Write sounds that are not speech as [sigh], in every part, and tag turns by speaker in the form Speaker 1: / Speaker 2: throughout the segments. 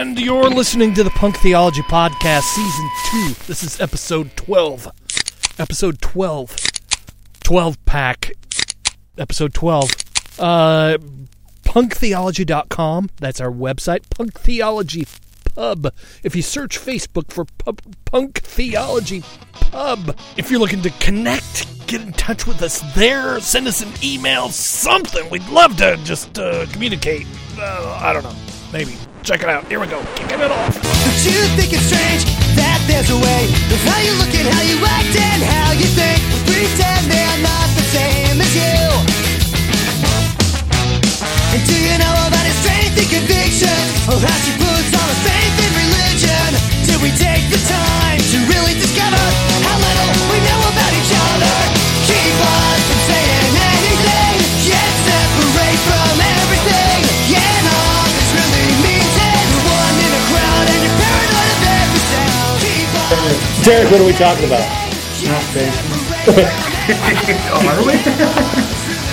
Speaker 1: And you're listening to the Punk Theology Podcast, Season 2. This is episode 12. Episode 12. 12 pack. Episode 12. Uh, punktheology.com. That's our website. Punk Theology Pub. If you search Facebook for pub, Punk Theology Pub, if you're looking to connect, get in touch with us there. Send us an email, something. We'd love to just uh, communicate. Uh, I don't know. Maybe. Check it out. Here we go. Kicking it off.
Speaker 2: Don't you think it's strange that there's a way of how you look and how you act and how you think? Pretend they're not the same as you. And do you know about his strength and conviction? Or how she puts all her faith in religion? Do we take the time
Speaker 3: Derek, what are we talking about? [laughs]
Speaker 4: Oh, are we?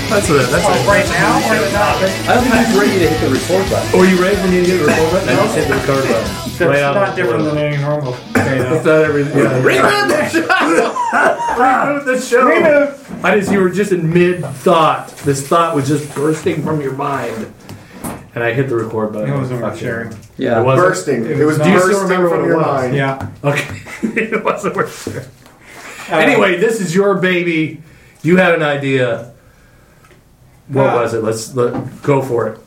Speaker 4: that's a that's a
Speaker 5: Right now or not?
Speaker 3: I don't think he's ready to hit the record button.
Speaker 4: Were you ready when you hit the record button? I just hit the record button.
Speaker 5: That's
Speaker 4: Right
Speaker 5: not different than any normal.
Speaker 4: It's not every yeah. [laughs] Reboot [laughs] the show. Reboot the show. I just you were just in mid thought. This thought was just bursting from your mind, and I hit the record button.
Speaker 5: It wasn't
Speaker 4: Fuck
Speaker 5: worth sharing.
Speaker 3: Yeah.
Speaker 4: It wasn't?
Speaker 6: bursting.
Speaker 5: It
Speaker 6: It
Speaker 5: was
Speaker 6: was
Speaker 5: not-
Speaker 4: you still
Speaker 6: bursting
Speaker 4: remember
Speaker 6: from
Speaker 4: it
Speaker 6: your
Speaker 4: was?
Speaker 6: mind.
Speaker 5: Yeah.
Speaker 4: Okay, [laughs] it wasn't worth sharing.
Speaker 5: Uh,
Speaker 4: Anyway, this is your baby. You had an idea. What
Speaker 5: Uh,
Speaker 4: was it? Let's let, go for it.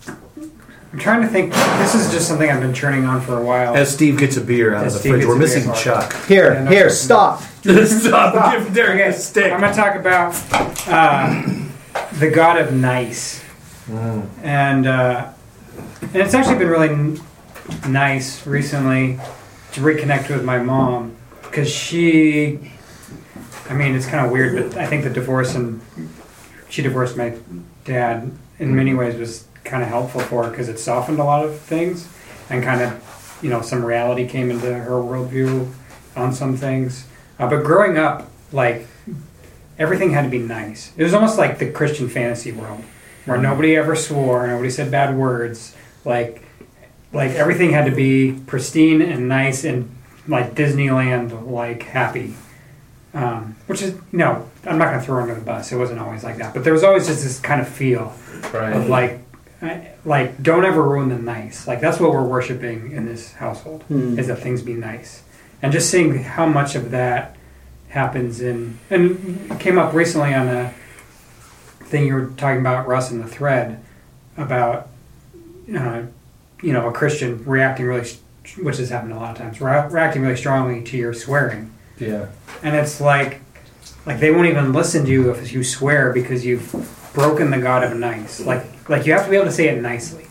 Speaker 5: I'm trying to think. This is just something I've been churning on for a while.
Speaker 4: As Steve gets a beer out
Speaker 5: As
Speaker 4: of the
Speaker 5: Steve
Speaker 4: fridge, we're missing
Speaker 5: beer.
Speaker 4: Chuck.
Speaker 3: Here,
Speaker 5: Yeah, no
Speaker 3: here,
Speaker 5: problem. [laughs]
Speaker 3: stop.
Speaker 4: Stop! Give Derek
Speaker 5: Okay,
Speaker 4: a stick.
Speaker 5: I'm going to talk about uh, the God of Nice, and uh, and it's actually been really n- nice recently to reconnect with my mom because she, I mean, it's kind of weird, but I think the divorce and she divorced my dad in many ways was kind of helpful for her because it softened a lot of things and kind of, you know, some reality came into her worldview on some things. Uh, but growing up, like everything had to be nice. It was almost like the Christian fantasy world, where nobody ever swore, nobody said bad words. Like, like everything had to be pristine and nice and like Disneyland, like happy. Um, which is no, I'm not gonna throw her under the bus. It wasn't always like that, but there was always just this kind of feel of like, like don't ever ruin the nice. Like that's what we're worshiping in this household
Speaker 3: Hmm.
Speaker 5: is that things be nice, and just seeing how much of that happens in and came up recently on a thing you were talking about Russ in the thread about uh, you know a Christian reacting really, which has happened a lot of times, rea- reacting really strongly to your swearing,
Speaker 4: Yeah.
Speaker 5: and it's like like they won't even listen to you if you swear because you've broken the God of nice. Like like you have to be able to say it nicely.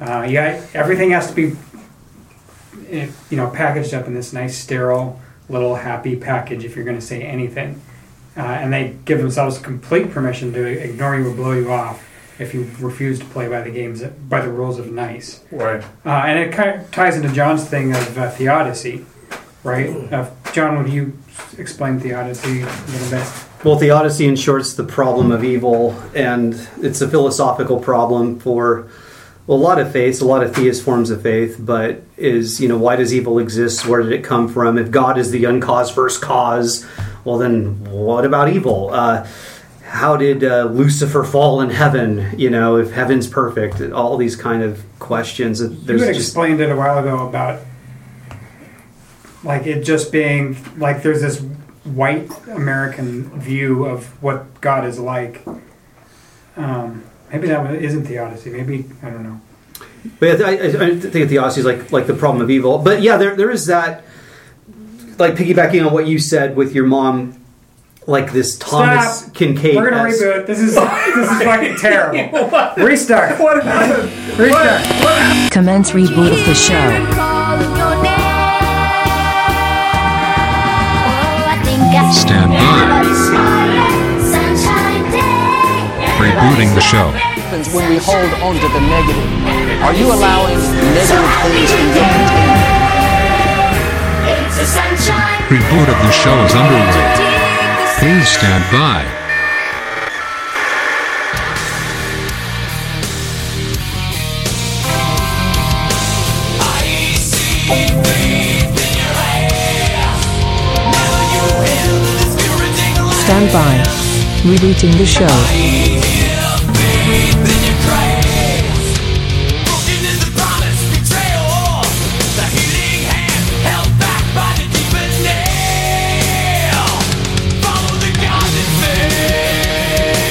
Speaker 5: Uh, yeah, everything has to be eh, you know packaged up in this nice sterile little happy package if you're going to say anything. Uh, and they give themselves complete permission to ignore you or blow you off if you refuse to play by the games by the rules of nice.
Speaker 4: Right.
Speaker 5: Uh, and it kind of ties into John's thing of uh, theodicy, right? Uh, John, would you explain theodicy a little bit?
Speaker 3: Well, theodicy, in short, is the problem of evil, and it's a philosophical problem for a lot of faiths, a lot of theist forms of faith. But is you know why does evil exist? Where did it come from? If God is the uncaused first cause, well then what about evil? Uh, how did uh, Lucifer fall in heaven? You know, if heaven's perfect, all these kind of questions.
Speaker 5: You had
Speaker 3: just
Speaker 5: explained it a while ago about like it just being like there's this white American view of what God is like. Um, maybe that one isn't theodicy. Maybe I don't know.
Speaker 3: But I, I, I think theodicy is like like the problem of evil. But yeah, there there is that like piggybacking on what you said with your mom, like this Thomas
Speaker 5: Stop.
Speaker 3: Kinkade.
Speaker 5: We're gonna reboot. This is [laughs] this is fucking terrible. [laughs] Restart.
Speaker 4: What happened?
Speaker 5: Restart.
Speaker 7: Commence reboot of the show.
Speaker 8: Stand by. Rebooting the show.
Speaker 9: happens when we hold on to the negative? Are you allowing negative things in your container?
Speaker 8: Reboot of the show is underway. Please stand by.
Speaker 7: Stand by. Rebooting the show.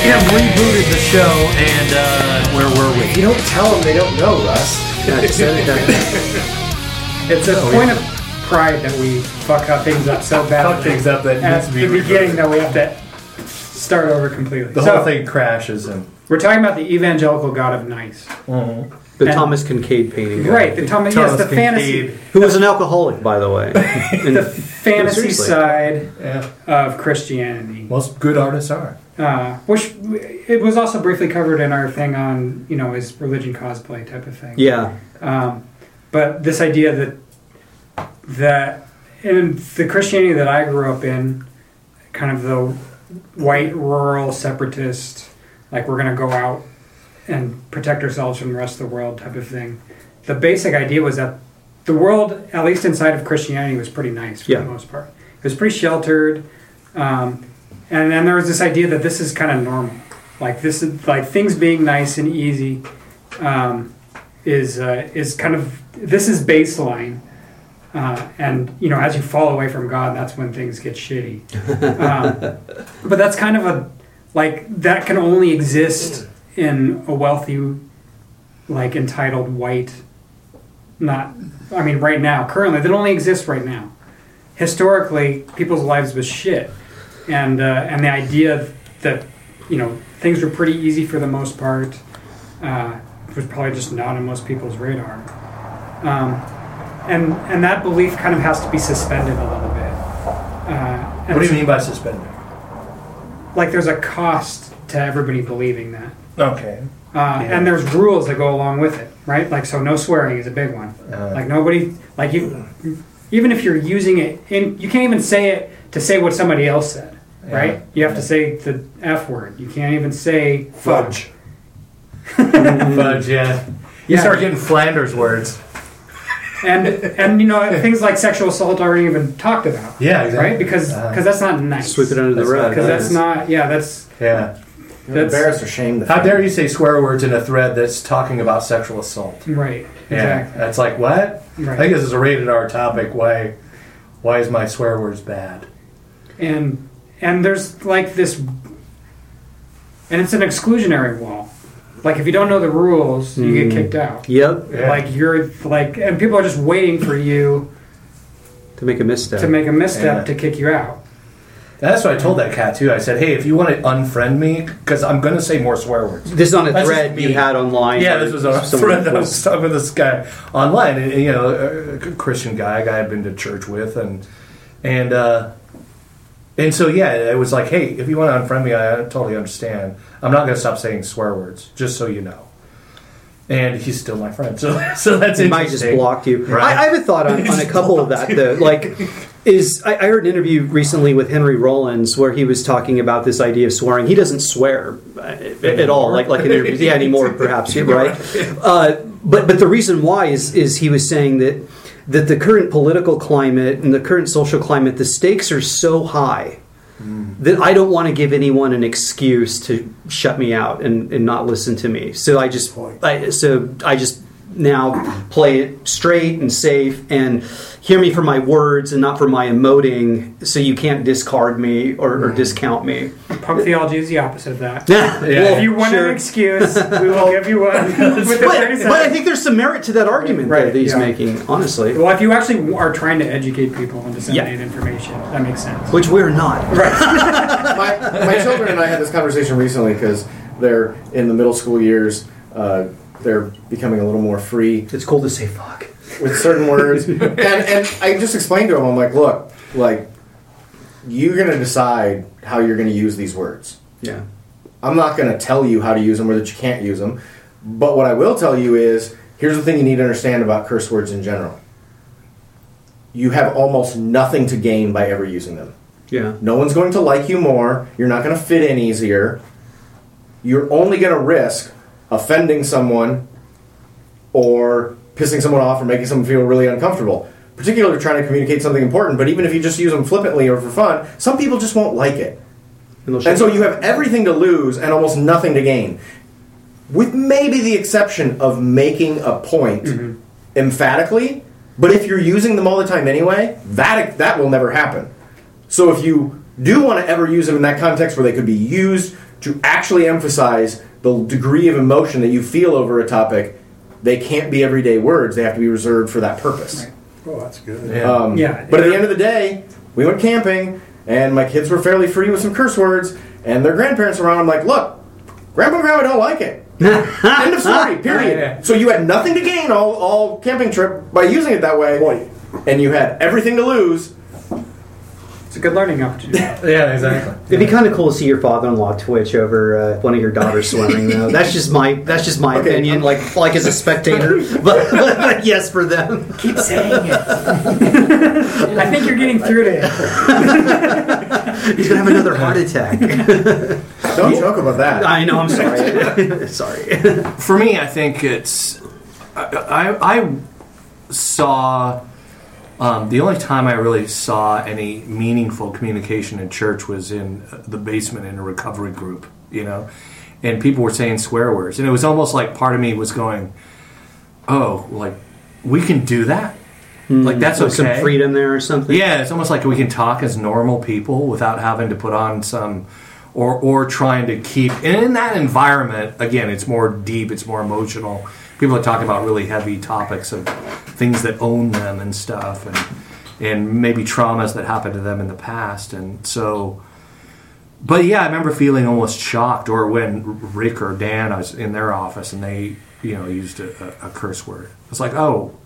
Speaker 4: Have rebooted the show, and uh, where were we?
Speaker 6: You don't tell them they don't know, Russ.
Speaker 3: Yeah, just said it there.
Speaker 5: It's a
Speaker 4: Oh,
Speaker 5: point of pride that we fuck up things up so badly.
Speaker 4: Fuck things up that
Speaker 5: at
Speaker 4: needs to be
Speaker 5: the beginning that we have to start over completely.
Speaker 4: The
Speaker 5: so,
Speaker 4: whole thing crashes, and
Speaker 5: We're talking about the evangelical God of nice,
Speaker 3: The
Speaker 5: And-
Speaker 3: Thomas Kinkade painting. guy.
Speaker 5: right? The Thomas, yes,
Speaker 4: Thomas
Speaker 5: the fantasy,
Speaker 4: Kinkade.
Speaker 3: Who was an alcoholic, by the way. And- [laughs]
Speaker 5: the fantasy
Speaker 3: seriously.
Speaker 5: side
Speaker 4: yeah,
Speaker 5: of Christianity.
Speaker 4: most good artists are.
Speaker 5: Uh, which it was also briefly covered in our thing on you know his religion cosplay type of thing.
Speaker 3: yeah.
Speaker 5: Um, but this idea that that in the Christianity that I grew up in, kind of the white rural separatist, like we're going to go out and protect ourselves from the rest of the world type of thing. The basic idea was that the world, at least inside of Christianity, was pretty nice for
Speaker 3: Yeah.
Speaker 5: the most part. It was pretty sheltered, um, and then there was this idea that this is kind of normal, like this is like things being nice and easy. Um, is uh, is kind of this is baseline, uh, and you know as you fall away from God, that's when things get shitty. [laughs] Um, but that's kind of a like that can only exist in a wealthy, like entitled white. Not, I mean, right now, currently, that only exists right now. Historically, people's lives was shit, and uh, and the idea that you know things were pretty easy for the most part. Uh, was probably just not on most people's radar. Um, and and that belief kind of has to be suspended a little bit. Uh,
Speaker 4: What do you mean by suspended?
Speaker 5: Like there's a cost to everybody believing that.
Speaker 4: Okay.
Speaker 5: Uh, And there's rules that go along with it, right? Like so, no swearing is a big one.
Speaker 4: Uh,
Speaker 5: like nobody, like you, even if you're using it, in you can't even say it to say what somebody else said, right? You have to say the f word. You can't even say fudge. [laughs]
Speaker 4: Fudge, yeah. You
Speaker 5: Yeah.
Speaker 4: start getting Flanders words.
Speaker 5: and and you know things like sexual assault aren't even talked about.
Speaker 4: Yeah, exactly.
Speaker 5: Right? Because
Speaker 4: Uh,
Speaker 5: because that's not nice.
Speaker 3: Sweep it under the
Speaker 6: That's
Speaker 3: rug.
Speaker 5: Because that's not. Yeah, that's
Speaker 4: Yeah.
Speaker 5: That's-
Speaker 6: embarrassed or shamed.
Speaker 4: How dare you say swear words in a thread that's talking about sexual assault?
Speaker 5: right.
Speaker 4: Yeah.
Speaker 5: Exactly.
Speaker 4: That's like what? I
Speaker 5: Right.
Speaker 4: think this is a rated R topic. Why? Why is my swear words bad?
Speaker 5: and and there's like this and it's an exclusionary wall like if you don't know the rules you get
Speaker 3: Mm.
Speaker 5: kicked out
Speaker 3: Yep.
Speaker 4: Yeah.
Speaker 5: like you're like and people are just waiting for you
Speaker 3: To make a misstep.
Speaker 5: to make a misstep
Speaker 4: Yeah.
Speaker 5: to kick you out
Speaker 4: That's what I told that cat too. I said, "Hey, if you want to unfriend me, because I'm going to say more swear words."
Speaker 3: this is on a
Speaker 4: That's
Speaker 3: thread
Speaker 4: just
Speaker 3: you had online.
Speaker 4: Yeah, this was a
Speaker 3: someone
Speaker 4: friend I was
Speaker 3: was-
Speaker 4: talking with this guy online, and, you know, a Christian guy, a guy I've been to church with, and and uh, and so yeah, it was like, hey, if you want to unfriend me, I totally understand. I'm not going to stop saying swear words, just so you know. And he's still my friend, so [laughs] so that's
Speaker 3: He might just block you.
Speaker 4: Right.
Speaker 3: I, I have a thought on, on a [laughs] couple of that though. Like, is I, I heard an interview recently with Henry Rollins where he was talking about this idea of swearing. He doesn't swear uh, at all, like like in interviews. Yeah, anymore, perhaps. [laughs] Right. Uh, but but the reason why is is he was saying that that the current political climate and the current social climate, the stakes are so high mm. that I don't want to give anyone an excuse to shut me out and, and not listen to me. So I just I, so I just now play it straight and safe and hear me for my words and not for my emoting so you can't discard me or, or discount me.
Speaker 5: punk theology is the opposite of that
Speaker 3: Yeah, yeah.
Speaker 5: if you want an excuse [laughs] we will give you one [laughs]
Speaker 3: but, but I think there's some merit to that argument
Speaker 5: Right,
Speaker 3: that he's
Speaker 5: yeah.
Speaker 3: making, honestly.
Speaker 5: well if you actually are trying to educate people and disseminate information that makes sense
Speaker 3: Which we're not. [laughs]
Speaker 6: my, my children and I had this conversation recently because they're in the middle school years. Uh, they're becoming a little more free
Speaker 3: It's cool to say fuck.
Speaker 6: with certain words, [laughs] and and I just explained to them, I'm like, look, like you're gonna decide how you're gonna use these words.
Speaker 3: Yeah.
Speaker 6: I'm not gonna tell you how to use them or that you can't use them, but what I will tell you is here's the thing you need to understand about curse words in general. You have almost nothing to gain by ever using them.
Speaker 3: Yeah.
Speaker 6: No one's going to like you more. You're not going to fit in easier. You're only going to risk offending someone or pissing someone off or making someone feel really uncomfortable. Particularly trying to communicate something important, but even if you just use them flippantly or for fun, some people just won't like it. And so you have everything to lose and almost nothing to gain. With maybe the exception of making a point emphatically, but if you're using them all the time anyway, that that will never happen. So if you do want to ever use them in that context where they could be used to actually emphasize the degree of emotion that you feel over a topic, they can't be everyday words. They have to be reserved for that purpose.
Speaker 10: Oh, that's good.
Speaker 4: Yeah.
Speaker 6: Um,
Speaker 5: Yeah.
Speaker 6: But at the end of the day, we went camping, and my kids were fairly free with some curse words, and their grandparents around. I'm like, look, grandpa and grandma don't like it. [laughs] end of story. Period.
Speaker 4: Yeah.
Speaker 6: So you had nothing to gain all, all camping trip by using it that way,
Speaker 10: Point.
Speaker 6: and you had everything to lose.
Speaker 5: It's a good learning opportunity. [laughs]
Speaker 4: yeah, exactly.
Speaker 3: It'd be kind of cool to see your father-in-law twitch over uh, one of your daughters swimming. Though [laughs] that's just my that's just my
Speaker 6: Okay.
Speaker 3: opinion. Like like as a spectator, [laughs] but, but yes for them.
Speaker 5: Keep saying it. I think you're getting through to him.
Speaker 3: He's gonna have another heart attack.
Speaker 6: Don't joke about that.
Speaker 3: I know. I'm sorry. sorry.
Speaker 4: For me, I think it's. I, I, I saw. Um, the only time I really saw any meaningful communication in church was in the basement in a recovery group, you know, and people were saying swear words, and it was almost like part of me was going, "Oh, like we can do that, like that's okay."
Speaker 3: some freedom there or something.
Speaker 4: Yeah, it's almost like we can talk as normal people without having to put on some or or trying to keep and in that environment again it's more deep, it's more emotional. People are talking about really heavy topics of things that own them and stuff and and maybe traumas that happened to them in the past and so but yeah, I remember feeling almost shocked or when Rick or Dan I was in their office and they, you know, used a, a, curse word. It's like, oh,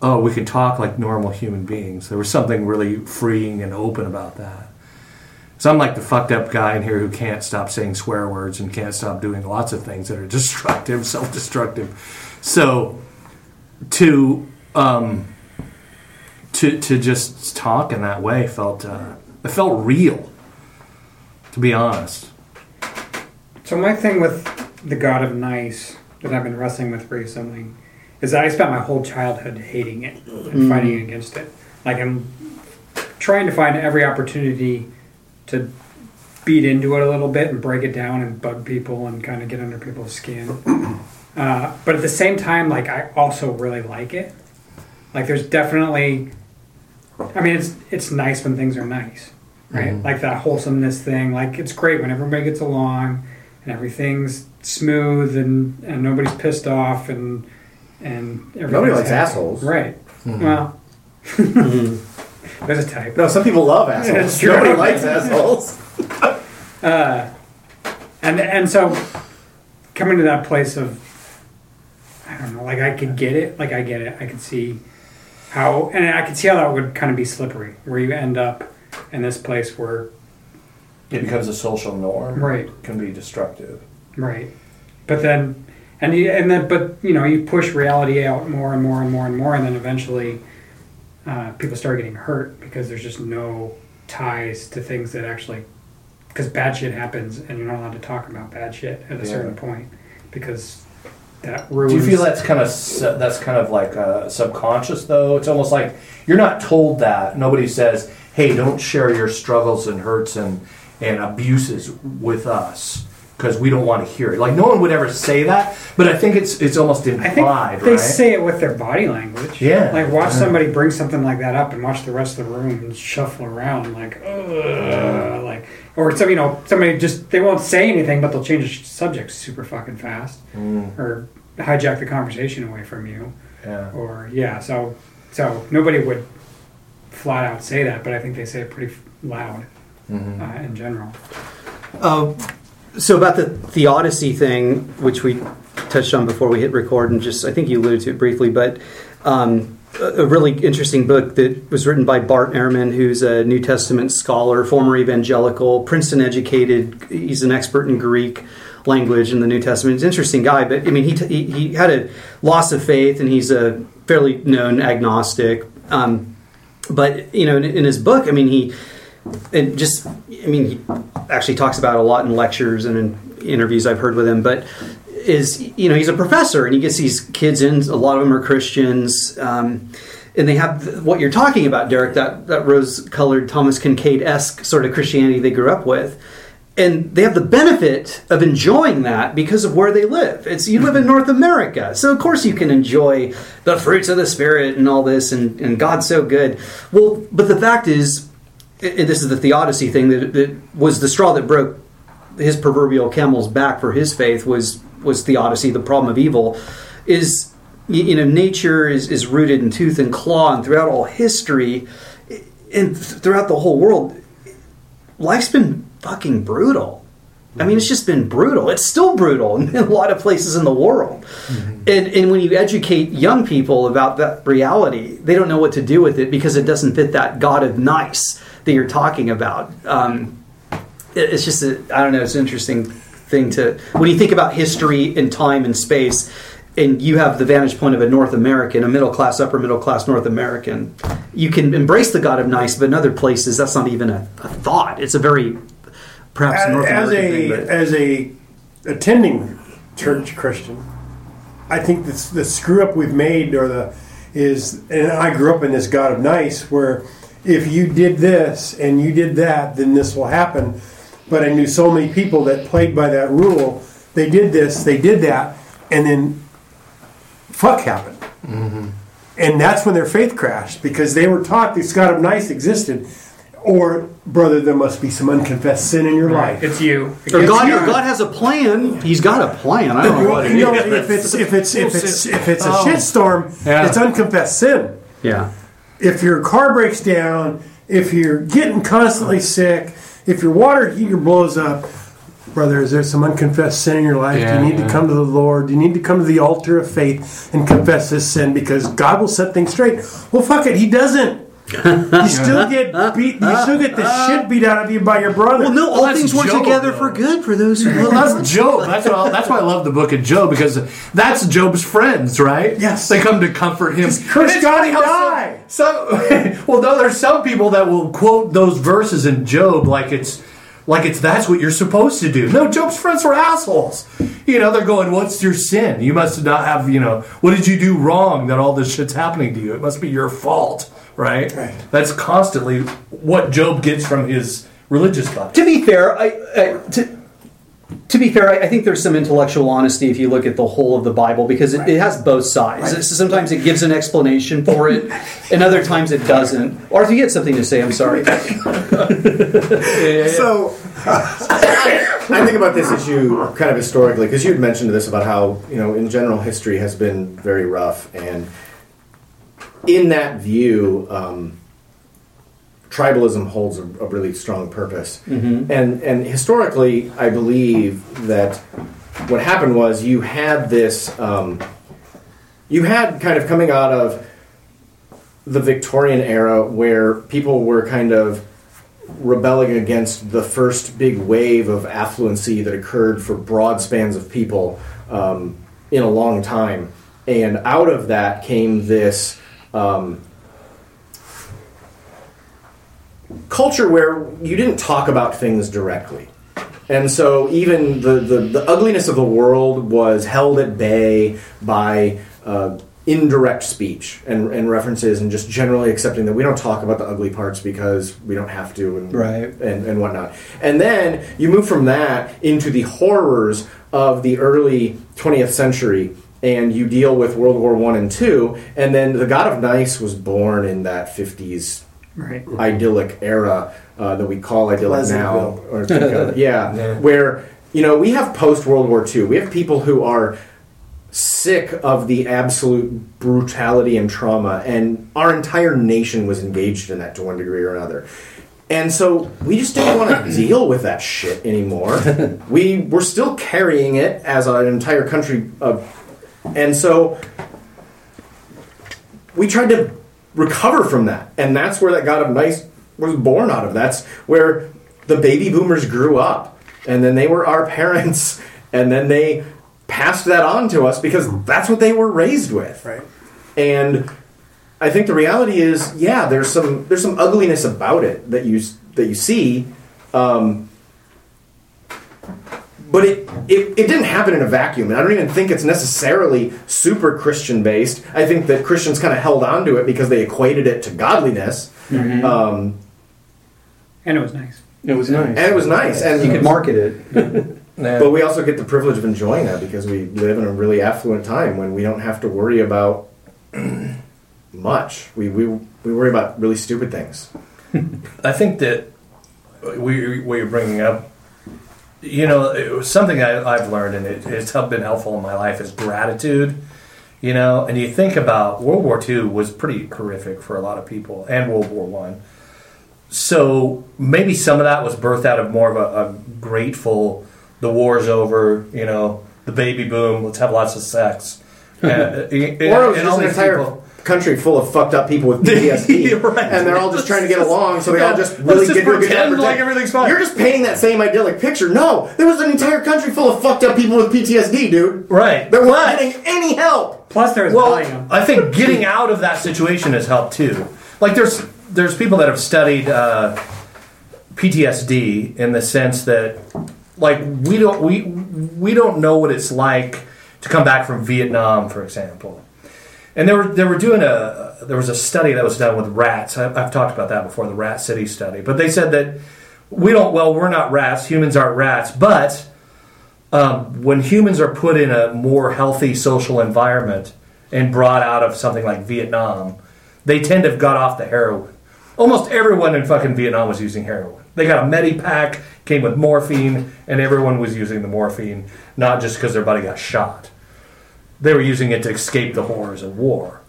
Speaker 4: oh, we can talk like normal human beings. There was something really freeing and open about that. So I'm like the fucked up guy in here who can't stop saying swear words and can't stop doing lots of things that are [laughs] destructive, self-destructive. So to um, to to just talk in that way felt uh, it felt real. To be honest,
Speaker 5: So my thing with the God of Nice that I've been wrestling with recently is that I spent my whole childhood hating it and fighting against it. Like I'm trying to find every opportunity to beat into it a little bit and break it down and bug people and kind of get under people's skin. [clears throat] Uh, but at the same time, like I also really like it. Like there's definitely, I mean, it's it's nice when things are nice, right? Mm-hmm. Like that wholesomeness thing. Like it's great when everybody gets along and everything's smooth and, and nobody's pissed off and and everything's
Speaker 6: Nobody likes
Speaker 5: happy.
Speaker 6: assholes.
Speaker 5: right? Mm-hmm. Well, [laughs] mm-hmm. There's a type.
Speaker 6: No, some people love assholes.
Speaker 5: True.
Speaker 6: Nobody likes assholes. [laughs]
Speaker 5: Uh, and and so coming to that place of I don't know, like I could get it, like I get it, I could see how, and I could see how that would kind of be slippery, where you end up in this place where
Speaker 4: it becomes a social norm.
Speaker 5: Right.
Speaker 4: Can be destructive.
Speaker 5: Right. But then, and you, and then, but you know, you push reality out more and more and more and more, and then eventually, uh, people start getting hurt because there's just no ties to things that actually, because bad shit happens, and you're not allowed to talk about bad shit at a certain point because that ruins.
Speaker 4: Do you feel that's kind of that's kind of like uh, subconscious though? It's almost like you're not told that. Nobody says, "Hey, don't share your struggles and hurts and and abuses with us." Because we don't want to hear it. Like no one would ever say that, but I think it's it's almost implied.
Speaker 5: I think
Speaker 4: implied,
Speaker 5: they
Speaker 4: right?
Speaker 5: say it with their body language.
Speaker 4: Yeah.
Speaker 5: Like watch
Speaker 4: Yeah.
Speaker 5: somebody bring something like that up and watch the rest of the room shuffle around like, Ugh, like, or some you know somebody just they won't say anything but they'll change the subject super fucking fast
Speaker 4: Mm,
Speaker 5: or hijack the conversation away from you
Speaker 4: yeah.
Speaker 5: or yeah. So so nobody would flat out say that, but I think they say it pretty loud
Speaker 4: Mhm.
Speaker 5: uh, in general.
Speaker 3: Uh, so about the theodicy thing, which we touched on before we hit record, and just I think you alluded to it briefly, but um, a, really interesting book that was written by Bart Ehrman, who's a New Testament scholar, former evangelical, Princeton educated. He's an expert in Greek language in the New Testament. He's an interesting guy, but I mean, he, t- he he had a loss of faith, and he's a fairly known agnostic. Um, but you know, in, in his book, I mean, he and just I mean, he actually talks about a lot in lectures and in interviews I've heard with him. But is you know he's a professor and he gets these kids in. A lot of them are Christians. Um, and they have th- what you're talking about, Derek, that, that rose colored Thomas Kinkade esque sort of Christianity they grew up with. And they have the benefit of enjoying that because of where they live. It's you live in North America, so of course you can enjoy the fruits of the spirit and all this, and, and God's so good. Well, but the fact is, and this is the theodicy thing that, that was the straw that broke his proverbial camel's back for his faith was was theodicy, the problem of evil, is you know nature is, is rooted in tooth and claw, and throughout all history, and throughout the whole world, life's been fucking brutal. I mean, it's just been brutal. It's still brutal in [laughs] a lot of places in the world. And, and when you educate young people about that reality, they don't know what to do with it because it doesn't fit that God of nice that you're talking about. Um, it- it's just a, I don't know, it's an interesting thing to, when you think about history and time and space, and you have the vantage point of a North American, a middle class, upper middle class North American, you can embrace the God of nice, but in other places, that's not even a, a thought. It's a very, perhaps
Speaker 10: as,
Speaker 3: North
Speaker 10: as
Speaker 3: American
Speaker 10: a
Speaker 3: thing.
Speaker 10: As a attending church Christian, I think the, the screw up we've made or the is and I grew up in this God of nice where if you did this and you did that, then this will happen. But I knew so many people that played by that rule. They did this, they did that, and then fuck happened. Mm-hmm. And that's when their faith crashed because they were taught this God of nice existed. Or, brother, there must be some unconfessed sin in your life.
Speaker 5: It's you.
Speaker 3: or God,
Speaker 10: you.
Speaker 3: God has a plan. He's got a plan. I don't know what it
Speaker 10: You know, if it's if it's if it's if it's a
Speaker 4: Oh.
Speaker 10: shitstorm,
Speaker 4: Yeah.
Speaker 10: it's unconfessed sin.
Speaker 3: Yeah.
Speaker 10: If your car breaks down, if you're getting constantly sick, if your water heater blows up, brother, is there some unconfessed sin in your life?
Speaker 4: Yeah,
Speaker 10: Do you need
Speaker 4: yeah.
Speaker 10: to come to the Lord? Do you need to come to the altar of faith and confess this sin because God will set things straight? Well, fuck it, He doesn't. You [laughs] still get beat. You still get the shit beat out of you by your brother.
Speaker 3: Well, no, all
Speaker 4: that's
Speaker 3: things work
Speaker 4: Job,
Speaker 3: together
Speaker 4: though.
Speaker 3: for good for those who
Speaker 4: Well,
Speaker 3: love
Speaker 4: that's Job. That's what I, that's why I love the book of Job because that's Job's friends, right?
Speaker 10: Yes.
Speaker 4: they come to comfort him.
Speaker 10: curse
Speaker 4: And it's
Speaker 10: God
Speaker 4: funny how
Speaker 10: die.
Speaker 4: Some, some [laughs] well, no, there's some people that will quote those verses in Job like it's like it's that's what you're supposed to do. No, Job's friends were assholes. You know, they're going, "What's your sin? You must not have. You know, what did you do wrong that all this shit's happening to you? It must be your fault." Right?
Speaker 10: Right.
Speaker 4: That's constantly what Job gets from his religious thought.
Speaker 3: To be fair, I, I to, to be fair, I, I think there's some intellectual honesty if you look at the whole of the Bible because it, it has both sides. It's- Sometimes it gives an explanation for it, [laughs] and other times it doesn't. Arthur, you had something to say. I'm sorry. [laughs]
Speaker 6: So, [coughs] I think about this issue kind of historically because you had mentioned this about how you know in general history has been very rough, and in that view, um, tribalism holds a, a really strong purpose. And and historically, I believe that what happened was you had this, um, you had kind of coming out of the Victorian era where people were kind of rebelling against the first big wave of affluency that occurred for broad spans of people um, in a long time. And out of that came this um, culture where you didn't talk about things directly. And so even the, the, the ugliness of the world was held at bay by uh, indirect speech and, and references and just generally accepting that we don't talk about the ugly parts because we don't have to and,
Speaker 3: Right.
Speaker 6: and, and whatnot. And then you move from that into the horrors of the early 20th century and you deal with World War One and Two, and then the God of Nice was born in that 50s
Speaker 5: Right.
Speaker 6: idyllic era uh, that we call idyllic now, or [laughs] think of, yeah, where you know we have post World War Two, We have people who are sick of the absolute brutality and trauma, and our entire nation was engaged in that to one degree or another. And so we just didn't want to [coughs] deal with that shit anymore. [laughs] we were still carrying it as an entire country, uh, and so we tried to recover from that. And that's where that God of Nice was born out of. That's where the baby boomers grew up. And then they were our [laughs] parents. And then they passed that on to us because that's what they were raised with.
Speaker 10: Right.
Speaker 6: And I think the reality is, yeah, there's some there's some ugliness about it that you that you see. Um, but it, it it didn't happen in a vacuum, and I don't even think it's necessarily super Christian based. I think that Christians kind of held on to it because they equated it to godliness. Um,
Speaker 5: and it was nice.
Speaker 4: It was nice.
Speaker 6: and it was nice, and
Speaker 3: You could market it. [laughs]
Speaker 6: But we also get the privilege of enjoying that because we live in a really affluent time when we don't have to worry about [clears throat] much. We, we, we worry about really stupid things. [laughs]
Speaker 4: I think that we what you're bringing up, you know, it was something I, I've learned and it, it's been helpful in my life is gratitude. You know, and you think about World War II was pretty horrific for a lot of people, and World War One. So maybe some of that was birthed out of more of a, a grateful, the war's over, you know, the baby boom, let's have lots of sex. [laughs] And uh,
Speaker 6: Or it was just an entire country full of fucked up people with PTSD, [laughs]
Speaker 4: Right.
Speaker 6: and they're all just trying to get [laughs] along, so they
Speaker 4: Yeah.
Speaker 6: all just
Speaker 4: Let's
Speaker 6: really
Speaker 4: just
Speaker 6: get into a good
Speaker 4: pretend like everything's fine.
Speaker 6: You're just painting that same idyllic picture. No, there was an entire country full of fucked up people with PTSD, dude.
Speaker 4: Right.
Speaker 6: That weren't getting any help.
Speaker 5: Plus, there was
Speaker 4: Well,
Speaker 5: volume.
Speaker 4: I think getting out of that situation has helped too. Like there's there's people that have studied uh, PTSD in the sense that like we don't we we don't know what it's like to come back from Vietnam, for example. And they were they were doing a there was a study that was done with rats. I, I've talked about that before, the Rat City study. But they said that we don't. Well, we're not rats. Humans aren't rats. But um, when humans are put in a more healthy social environment and brought out of something like Vietnam, they tend to have got off the heroin. Almost everyone in fucking Vietnam was using heroin. They got a Medipack, came with morphine, and everyone was using the morphine, not just because their buddy got shot. They were using it to escape the horrors of war.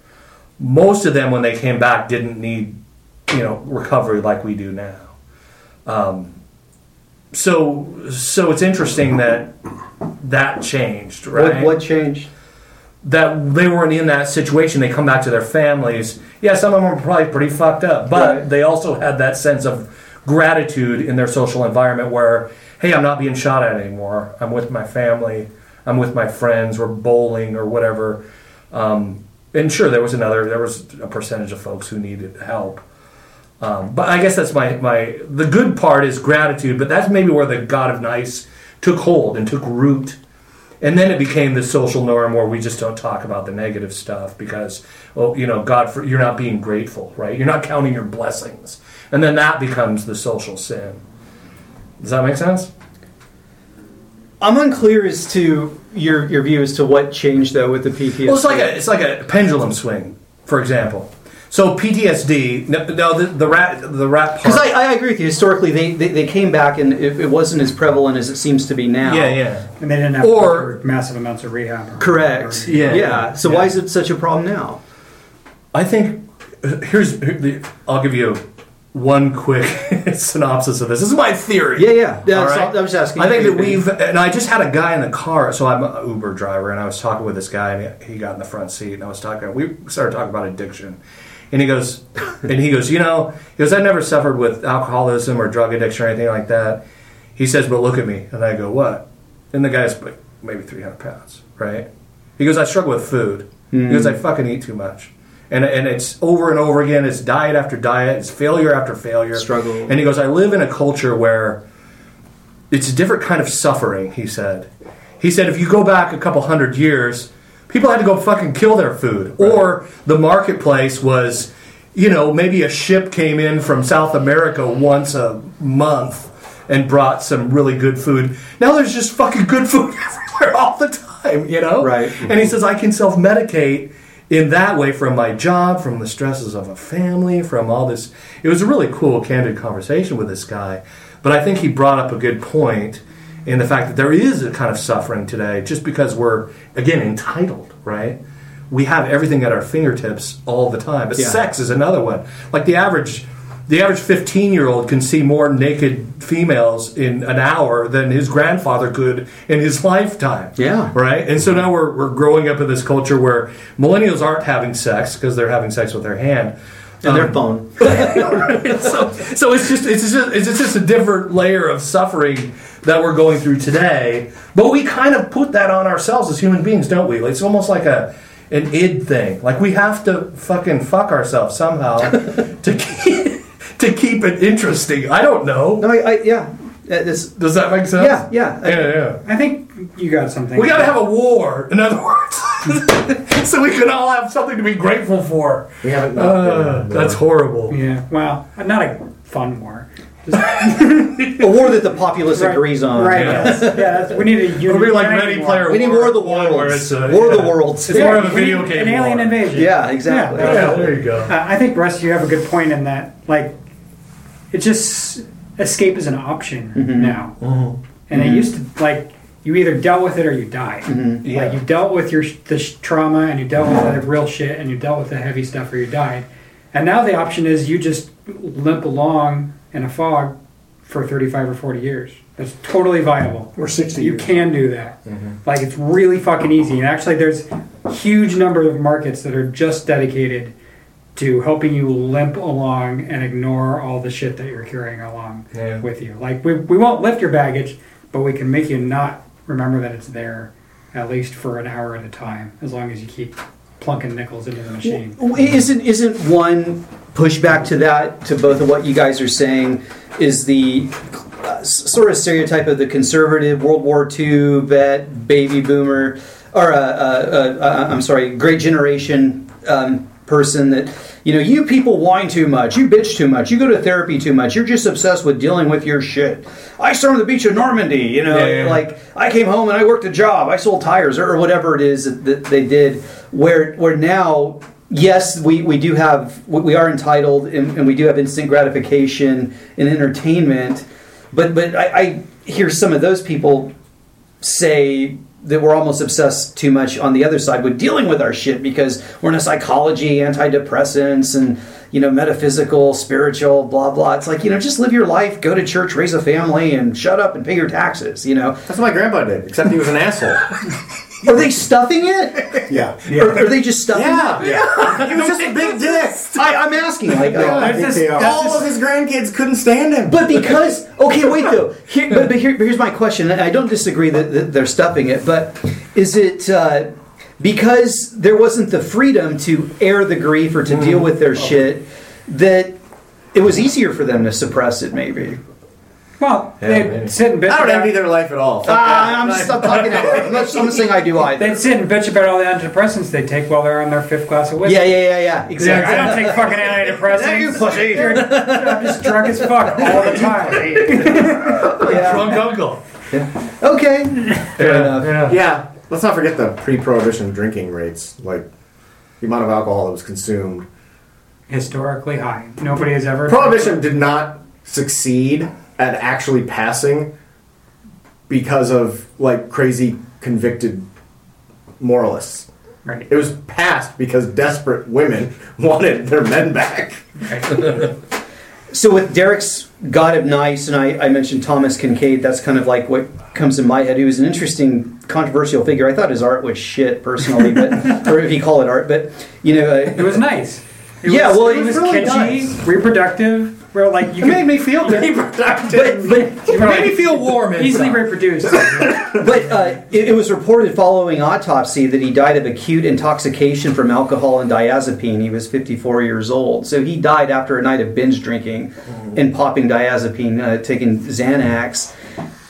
Speaker 4: Most of them, when they came back, didn't need, you know, recovery like we do now. Um, so, so it's interesting that that changed, right?
Speaker 3: What, what changed?
Speaker 4: that they weren't in that situation. They come back to their families. Yeah, some of them were probably pretty fucked up, but
Speaker 3: Right.
Speaker 4: they also had that sense of gratitude in their social environment where, hey, I'm not being shot at anymore. I'm with my family. I'm with my friends. We're bowling or whatever. Um, and sure, there was another. There was a percentage of folks who needed help. Um, but I guess that's my, my the good part is gratitude, but that's maybe where the God of Nice took hold and took root. And then it became the social norm where we just don't talk about the negative stuff because, well, you know, God, for, you're not being grateful, right? You're not counting your blessings. And then that becomes the social sin. Does that make sense?
Speaker 3: I'm unclear as to your your view as to what changed though with the PTSD.
Speaker 4: Well, it's like a it's like a pendulum swing, for example. So PTSD. No, no the, the rat the rat part.
Speaker 3: because I, I agree with you. Historically, they, they, they came back and it, it wasn't as prevalent as it seems to be now.
Speaker 4: yeah, yeah.
Speaker 5: And they didn't have
Speaker 4: Or-
Speaker 5: to go through massive amounts of rehab. or-
Speaker 3: Correct.
Speaker 5: or-
Speaker 4: Yeah.
Speaker 3: Yeah. So why is it such a problem now?
Speaker 4: I think here's here- the, I'll give you one quick [laughs] synopsis of this. This is my theory.
Speaker 3: Yeah, yeah. yeah
Speaker 4: right.
Speaker 3: I was asking.
Speaker 4: I think that we've, and I just had a guy in the car. So I'm an Uber driver, and I was talking with this guy, and he got in the front seat, and I was talking. We started talking about addiction, and he goes, [laughs] and he goes, you know, he goes, I never suffered with alcoholism or drug addiction or anything like that. He says, but look at me, and I go, what? And the guy's like maybe 300 pounds, right? He goes, I struggle with food. He goes, hmm. I fucking eat too much. And, and it's over and over again. It's diet after diet. It's failure after failure.
Speaker 3: Struggle.
Speaker 4: And he goes, I live in a culture where it's a different kind of suffering, he said. He said, if you go back a couple hundred years, people had to go fucking kill their food. Or the marketplace was, you know, maybe a ship came in from South America once a month and brought some really good food. Now there's just fucking good food [laughs] everywhere all the time, you know?
Speaker 3: Right.
Speaker 4: And he says, I can self medicate in that way from my job, from the stresses of a family, from all this. It was a really cool, candid conversation with this guy. But I think he brought up a good point in the fact that there is a kind of suffering today just because we're, again, entitled, right? We have everything at our fingertips all the time. But
Speaker 3: Yeah.
Speaker 4: sex is another one. Like the average. The average 15 year old can see more naked females in an hour than his grandfather could in his lifetime.
Speaker 3: Yeah.
Speaker 4: Right? And so now we're, we're growing up in this culture where millennials aren't having sex because they're having sex with their hand.
Speaker 3: and their
Speaker 4: Um,
Speaker 3: phone. [laughs]
Speaker 4: so, so it's just it's just it's just a different layer of suffering that we're going through today. But we kind of put that on ourselves as human beings, don't we? Like, It's almost like a an id thing. Like we have to fucking fuck ourselves somehow [laughs] to keep to keep it interesting. I don't know.
Speaker 3: No, I, I yeah. Uh, this,
Speaker 4: Does that make sense?
Speaker 3: yeah, yeah.
Speaker 4: Yeah, yeah.
Speaker 5: I think you got something.
Speaker 4: We got to have a war, in other words, [laughs] so we can all have something to be grateful for.
Speaker 6: We haven't.
Speaker 4: Uh,
Speaker 6: been-
Speaker 4: that's horrible.
Speaker 5: Yeah. Well, not a fun war. [laughs]
Speaker 3: a war that the populace
Speaker 5: Right.
Speaker 3: agrees on.
Speaker 5: Right.
Speaker 4: Yeah.
Speaker 5: Yes. Yeah. That's, we need a
Speaker 4: It'll be like
Speaker 5: united
Speaker 4: many
Speaker 5: war.
Speaker 4: player.
Speaker 3: We need War of the
Speaker 4: one where
Speaker 3: Worlds.
Speaker 4: it's a-
Speaker 3: War of the. Worlds.
Speaker 4: It's
Speaker 5: Yeah,
Speaker 4: more of a video game.
Speaker 5: An alien
Speaker 4: war.
Speaker 5: invasion.
Speaker 3: Yeah, exactly.
Speaker 5: Yeah,
Speaker 4: Yeah, there you go.
Speaker 5: Uh, I think Russ, you have a good point in that. Like, it just escape is an option
Speaker 3: Mm-hmm.
Speaker 5: now, and it used to like you either dealt with it or you died.
Speaker 3: Mm-hmm.
Speaker 4: Yeah.
Speaker 5: Like you dealt with your the sh- trauma and you dealt with the real shit and you dealt with the heavy stuff or you died. And now the option is you just limp along in a fog for 35 or 40 years. That's totally viable.
Speaker 10: Or 60
Speaker 5: You
Speaker 10: years.
Speaker 5: can do that. Like it's really fucking easy. And actually, there's a huge number of markets that are just dedicated to helping you limp along and ignore all the shit that you're carrying along
Speaker 4: Yeah.
Speaker 5: with you. Like we, we won't lift your baggage, but we can make you not remember that it's there at least for an hour at a time, as long as you keep plunking nickels into the machine.
Speaker 3: Isn't isn't one pushback to that to both of what you guys are saying is the uh, sort of stereotype of the conservative World War II vet baby boomer or uh, uh, uh, I'm sorry Great Generation um, person that you know you people whine too much you bitch too much you go to therapy too much you're just obsessed with dealing with your shit. I stormed the beach of Normandy you know
Speaker 4: Yeah, yeah,
Speaker 3: like I came home and I worked a job I sold tires or, or whatever it is that, they did where where now yes we, we do have we we are entitled and, and we do have instant gratification and entertainment but but I, I hear some of those people say that we're almost obsessed too much on the other side with dealing with our shit because we're in a psychology, antidepressants, and you know metaphysical, spiritual, blah blah. It's like you know just live your life, go to church, raise a family, and shut up and pay your taxes. You know,
Speaker 6: That's what my grandpa did, except he was an asshole. [laughs]
Speaker 3: are they stuffing it? [laughs]
Speaker 10: Yeah.
Speaker 3: Or are they just stuffing
Speaker 6: Yeah,
Speaker 3: it?
Speaker 6: yeah. [laughs] He was just a big [laughs] dick.
Speaker 3: I, I'm asking, like,
Speaker 10: I
Speaker 3: like-
Speaker 10: think they are.
Speaker 6: All of his grandkids couldn't stand him.
Speaker 3: But because okay, wait though. Here, but, but here, here's my question. I don't disagree that, that they're stuffing it, but is it uh, because there wasn't the freedom to air the grief or to deal with their shit that it was easier for them to suppress it? Maybe.
Speaker 5: Well,
Speaker 4: Yeah,
Speaker 5: they'd
Speaker 4: maybe.
Speaker 5: sit and bitch
Speaker 6: I don't
Speaker 5: about
Speaker 6: envy their life at all. Fuck
Speaker 3: Ah. I'm just I'm talking. I'm not, I'm not saying I do either.
Speaker 5: They'd sit and bitch about all the antidepressants they take while they're on their fifth glass of whiskey.
Speaker 3: Yeah, yeah, yeah, yeah.
Speaker 5: Like,
Speaker 3: Exactly.
Speaker 5: I don't take fucking antidepressants.
Speaker 3: Yeah, you pussy. [laughs]
Speaker 5: I'm just drunk as fuck all the time. [laughs]
Speaker 4: Drunk uncle.
Speaker 3: Okay. Fair enough.
Speaker 4: Yeah.
Speaker 6: Yeah, let's not forget the pre-prohibition drinking rates. Like the amount of alcohol that was consumed.
Speaker 5: Historically high. Nobody has ever.
Speaker 6: Prohibition did not succeed at actually passing because of like crazy convicted moralists.
Speaker 5: Right.
Speaker 6: It was passed because desperate women [laughs] wanted their men back.
Speaker 5: right.
Speaker 3: So with Derek's God of Nice, and I, I mentioned Thomas Kinkade, that's kind of like what comes in my head. He was an interesting, controversial figure. I thought his art was shit personally, but [laughs] or if you call it art, but you know,
Speaker 5: It
Speaker 3: uh,
Speaker 5: was nice. It
Speaker 3: Yeah,
Speaker 5: was,
Speaker 3: well,
Speaker 5: it,
Speaker 3: it
Speaker 5: was
Speaker 3: was really
Speaker 5: kitschy,
Speaker 3: nice.
Speaker 5: reproductive. Where like you
Speaker 4: It made me feel [laughs] good.
Speaker 3: but but
Speaker 5: you
Speaker 4: It made me feel warm
Speaker 5: easily reproduced. [laughs]
Speaker 3: but uh, it, it was reported following autopsy that he died of acute intoxication from alcohol and diazepine. He was 54 years old, so he died after a night of binge drinking and popping diazepine, uh, taking Xanax.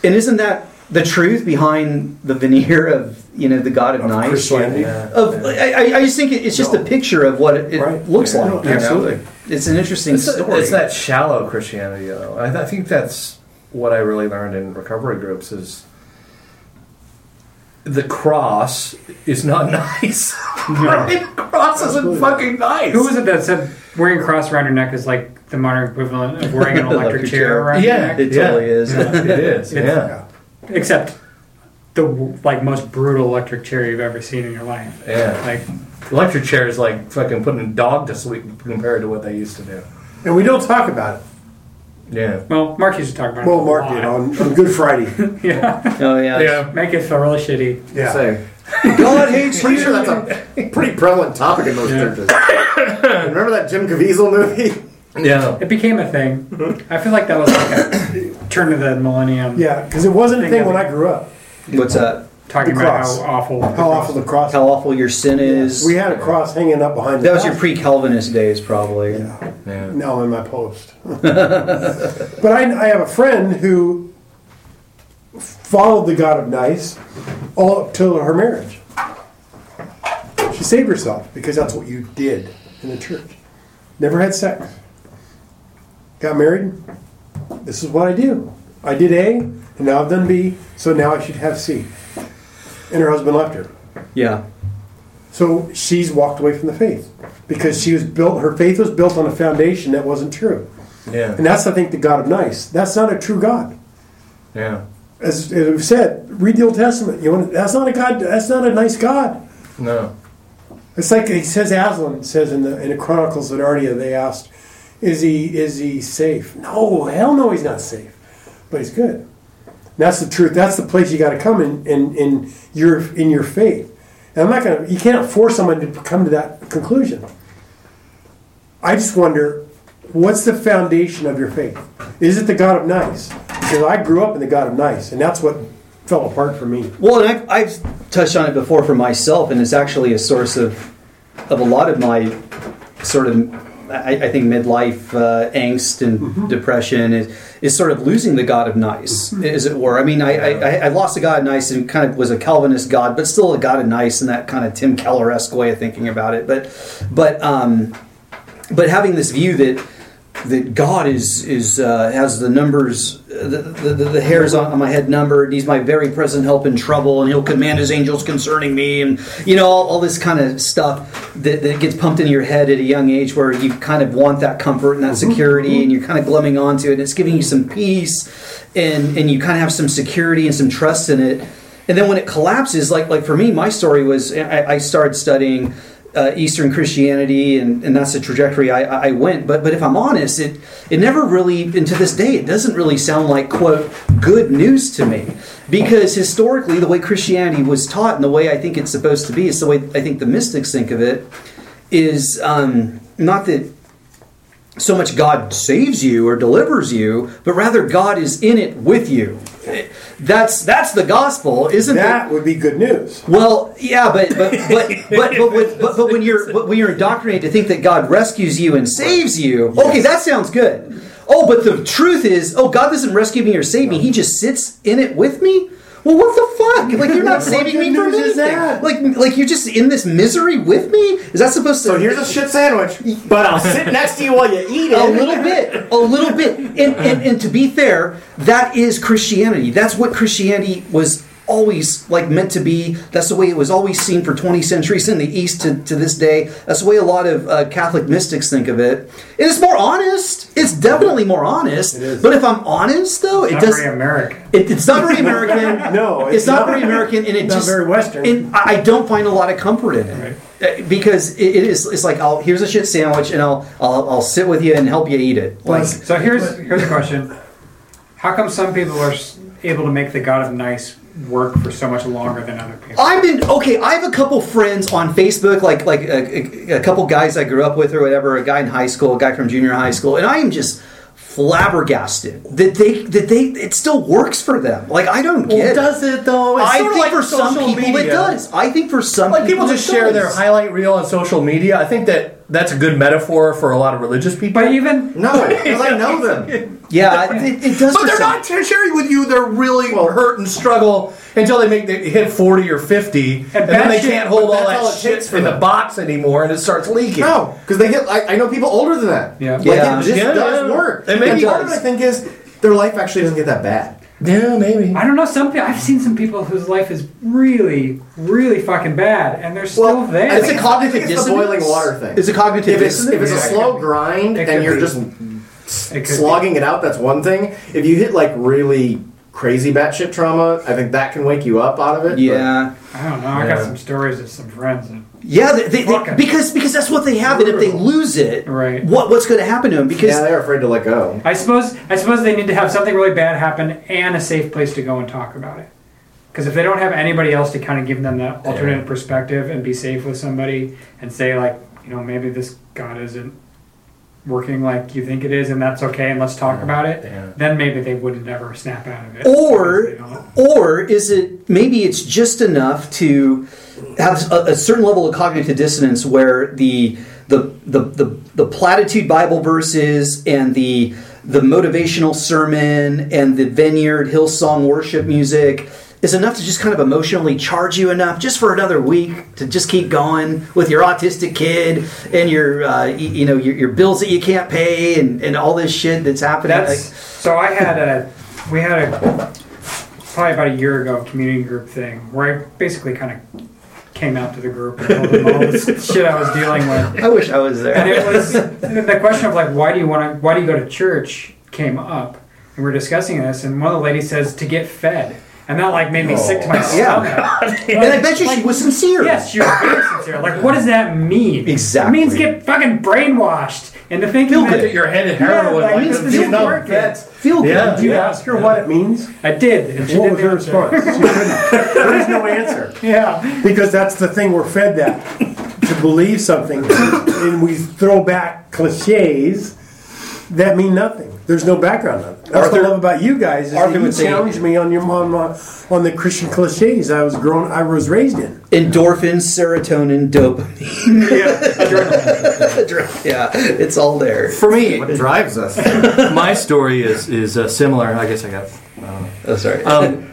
Speaker 3: And isn't that the truth behind the veneer of you know the God of, Nice?
Speaker 10: Christianity.
Speaker 3: Of I, I- I just think it- it's just a picture of what it, it
Speaker 10: Right.
Speaker 3: looks
Speaker 10: Yeah,
Speaker 3: like.
Speaker 10: no,
Speaker 3: you know?
Speaker 10: absolutely.
Speaker 3: it's an interesting
Speaker 4: It's,
Speaker 3: story.
Speaker 4: it's that shallow Christianity, though. I, I think that's what I really learned in recovery groups is the cross is not [laughs] nice. right? The cross isn't fucking nice.
Speaker 5: Who was it that said wearing a cross around your neck is like the modern equivalent of wearing an [laughs] electric
Speaker 3: Electric
Speaker 5: chair
Speaker 3: chair.
Speaker 5: around
Speaker 4: Yeah.
Speaker 5: your neck?
Speaker 3: Yeah, it totally is.
Speaker 4: it is. Yeah.
Speaker 5: Except the like most brutal electric chair you've ever seen in your life.
Speaker 4: Yeah.
Speaker 5: Like
Speaker 4: Electric chair is like fucking putting a dog to sleep compared to what they used to do.
Speaker 10: And we don't talk about it.
Speaker 4: Yeah.
Speaker 5: well, Mark used to talk about
Speaker 10: Well,
Speaker 5: it. a
Speaker 10: Mark
Speaker 5: lot.
Speaker 10: did on, on Good Friday. [laughs]
Speaker 5: Yeah.
Speaker 3: Oh yeah.
Speaker 4: Yeah.
Speaker 5: Make it feel really shitty.
Speaker 10: Yeah.
Speaker 6: Say,
Speaker 3: God hates
Speaker 6: pretty
Speaker 3: you.
Speaker 6: sure that's a pretty prevalent topic in most
Speaker 5: Yeah.
Speaker 6: churches. Remember that Jim Caviezel movie? [laughs]
Speaker 4: Yeah.
Speaker 5: It became a thing. Mm-hmm. I feel like that was like a turn of the millennium.
Speaker 10: Yeah, because it wasn't a thing when I grew up.
Speaker 3: What's that?
Speaker 5: Talking
Speaker 10: The
Speaker 5: about
Speaker 10: cross.
Speaker 5: how awful.
Speaker 10: How awful the cross.
Speaker 3: How awful your sin is.
Speaker 10: We had a cross hanging up behind.
Speaker 3: that
Speaker 10: the
Speaker 3: was your pre-Calvinist days, probably.
Speaker 10: Yeah.
Speaker 4: Yeah.
Speaker 10: No, in my post. [laughs] but I, I have a friend who followed the God of nice all up till her marriage. She saved herself because that's what you did in the church. Never had sex. Got married. This is what I do. I did A, and now I've done B, so now I should have C. And her husband left her.
Speaker 3: Yeah.
Speaker 10: So she's walked away from the faith because she was built. Her faith was built on a foundation that wasn't true,
Speaker 4: Yeah.
Speaker 10: and that's I think the God of nice. That's not a true God.
Speaker 4: Yeah.
Speaker 10: As, as we've said, read the Old Testament. You want that's not a God. That's not a nice God.
Speaker 4: No.
Speaker 10: It's like he says. Aslan says in the in the Chronicles of Narnia. They asked, "Is he is he safe?" No, hell no, he's not safe, but he's good. That's the truth. That's the place you got to come in in in your in your faith. And I'm not gonna. You can't force someone to come to that conclusion. I just wonder, what's the foundation of your faith? Is it the God of nice? Because I grew up in the God of nice, and that's what fell apart for me.
Speaker 3: Well, and I've, I've touched on it before for myself, and it's actually a source of of a lot of my sort of, I, I think, midlife uh, angst and depression is, is sort of losing the God of nice, as it were. I mean, I, I, I lost the God of nice and kind of was a Calvinist God, but still a God of nice in that kind of Tim Keller esque way of thinking about it. But, but, um, but having this view that that God is is uh, has the numbers, the, the, the, hairs on, my head numbered. He's my very present help in trouble, and He'll command His angels concerning me, and you know all, all this kind of stuff that, that gets pumped into your head at a young age, where you kind of want that comfort and that security, and you're kind of glumming onto it, and it's giving you some peace, and and you kind of have some security and some trust in it. And then when it collapses, like like for me, my story was I, I started studying uh, Eastern Christianity, and, and that's the trajectory I, I went. But but if I'm honest, it it never really, and to this day, it doesn't really sound like quote good news to me, because historically, the way Christianity was taught and the way I think it's supposed to be is the way I think the mystics think of it. Is um, not that so much God saves you or delivers you, but rather God is in it with you. That's that's the gospel, isn't it?
Speaker 10: That would be good news.
Speaker 3: Well, yeah, but but but but but, but, but when you're but when you're indoctrinated to think that God rescues you and saves you, okay, that sounds good. Oh, but the truth is, oh, God doesn't rescue me or save me; He just sits in it with me. Well, what the fuck? Like you're not [laughs] saving me from anything.
Speaker 6: that?
Speaker 3: Like like you're just in this misery with me. Is that supposed to?
Speaker 6: So here's a shit sandwich, but I'll sit next to you while you eat it.
Speaker 3: a little bit, a little bit. And, and, and to be fair, that is Christianity. That's what Christianity was always like meant to be. That's the way it was always seen for 20 centuries in the East to, to this day. That's the way a lot of uh, Catholic mystics think of it. And it's more honest. It's definitely more honest. But if I'm honest, though, it
Speaker 5: Not
Speaker 3: does.
Speaker 5: very American.
Speaker 3: It, it's not very American. [laughs]
Speaker 10: No,
Speaker 3: it's,
Speaker 10: it's
Speaker 3: not,
Speaker 10: not.
Speaker 3: very American, and it
Speaker 10: Not
Speaker 3: just
Speaker 10: very Western.
Speaker 3: And I don't find a lot of comfort in it Uh, because it, it is. It's like, I'll here's a shit sandwich, and I'll I'll, I'll sit with you and help you eat it. Like,
Speaker 5: So here's [laughs] here's a question: How come some people are able to make the God of nice work for so much longer than other people?
Speaker 3: I've been okay. I have a couple friends on Facebook, like like a, a, a couple guys I grew up with or whatever. A guy in high school, a guy from junior high school, and I am just flabbergasted that they that they it still works for them. Like I don't
Speaker 6: Well,
Speaker 3: get.
Speaker 6: does it though? It's
Speaker 3: I
Speaker 6: sort
Speaker 3: think
Speaker 6: like
Speaker 3: for some
Speaker 6: social
Speaker 3: people it does. I think for some
Speaker 4: Like people
Speaker 3: people
Speaker 4: just
Speaker 3: it
Speaker 4: share
Speaker 3: does.
Speaker 4: their highlight reel on social media. I think that that's a good metaphor for a lot of religious people.
Speaker 5: But even
Speaker 6: No, because I know them. [laughs]
Speaker 3: Yeah, it, it does.
Speaker 4: But they're
Speaker 3: some-
Speaker 4: not sharing with you. They're really hurt and struggle until they make they hit forty or fifty, and, then they
Speaker 5: shit-
Speaker 4: can't hold all that
Speaker 6: all
Speaker 4: shit
Speaker 6: takes for
Speaker 4: in the box anymore, and it starts leaking.
Speaker 6: No, because they get. I, I know people older than that.
Speaker 5: Yeah.
Speaker 6: like
Speaker 3: Yeah.
Speaker 6: it just
Speaker 4: Yeah,
Speaker 6: does
Speaker 4: yeah.
Speaker 6: work.
Speaker 4: It maybe
Speaker 6: and part of it. I think, is their life actually doesn't get that bad.
Speaker 4: Yeah, maybe.
Speaker 5: I don't know. Some people I've seen some people whose life is really, really fucking bad, and they're still
Speaker 6: Well,
Speaker 5: there.
Speaker 3: It's a cognitive
Speaker 6: it's the boiling water thing.
Speaker 3: It's a cognitive
Speaker 6: If it's
Speaker 3: dissonance.
Speaker 6: if it's a slow grind
Speaker 5: It
Speaker 6: and you're
Speaker 5: be.
Speaker 6: just
Speaker 5: It could
Speaker 6: slogging it out, that's one thing. If you hit like really crazy batshit trauma, I think that can wake you up out of it. but-
Speaker 3: yeah.
Speaker 5: I don't know. I got some stories of some friends. And,
Speaker 3: Yeah, they, they, they, because because that's what they have, and if they lose it,
Speaker 5: Right.
Speaker 3: what what's going to happen to them? Because
Speaker 6: yeah, they're afraid to let go.
Speaker 5: I suppose I suppose they need to have something really bad happen and a safe place to go and talk about it. Because if they don't have anybody else to kind of give them that alternate perspective and be safe with somebody and say like, you know, maybe this God isn't working like you think it is, and that's okay, and let's talk about it.
Speaker 4: Yeah.
Speaker 5: Then maybe they wouldn't ever snap out of it.
Speaker 3: or
Speaker 5: because they don't-
Speaker 3: or is it maybe it's just enough to have a, a certain level of cognitive dissonance where the the the the, the platitude Bible verses and the the motivational sermon and the vineyard Hillsong worship music is enough to just kind of emotionally charge you enough just for another week to just keep going with your autistic kid and your uh, you know your, your bills that you can't pay and, and all this shit that's happening.
Speaker 5: That's so. I had a we had a probably about a year ago community group thing where I basically kind of came out to the group and told them all this [laughs] shit I was dealing with.
Speaker 3: I wish I was there.
Speaker 5: And it was the question of like, why do you want to? Why do you go to church? Came up, and we we're discussing this, and one of the ladies says to get fed. And that like made me sick to my stomach. [laughs]
Speaker 3: And [laughs] I bet you she was sincere.
Speaker 5: Yes, she was very sincere. Like, what does that mean?
Speaker 3: Exactly.
Speaker 5: It means get fucking brainwashed into thinking that
Speaker 11: That your head in heroin.
Speaker 5: Yeah,
Speaker 11: like
Speaker 5: like,
Speaker 11: this
Speaker 5: it's
Speaker 11: is not
Speaker 5: working.
Speaker 11: that.
Speaker 3: Feel good.
Speaker 11: Yeah.
Speaker 10: Did you ask her what it means?
Speaker 5: I did. And she
Speaker 10: What was
Speaker 5: didn't
Speaker 10: her
Speaker 5: answer.
Speaker 10: response? She [laughs] couldn't. There is no answer.
Speaker 5: Yeah.
Speaker 10: Because that's the thing we're fed that to believe something, and we throw back cliches that mean nothing. There's no background on it. That's
Speaker 3: Arthur-
Speaker 10: what I love about you guys. Is
Speaker 3: Arthur
Speaker 10: that you
Speaker 3: would say-
Speaker 10: me on your on, my- on the Christian cliches I was grown, I was raised in.
Speaker 3: Endorphins, serotonin, dopamine. [laughs] [laughs] yeah, it's all there.
Speaker 4: For me,
Speaker 6: What drives us?
Speaker 4: my story is is uh, similar. I guess I got.
Speaker 3: Oh, sorry.
Speaker 4: Um,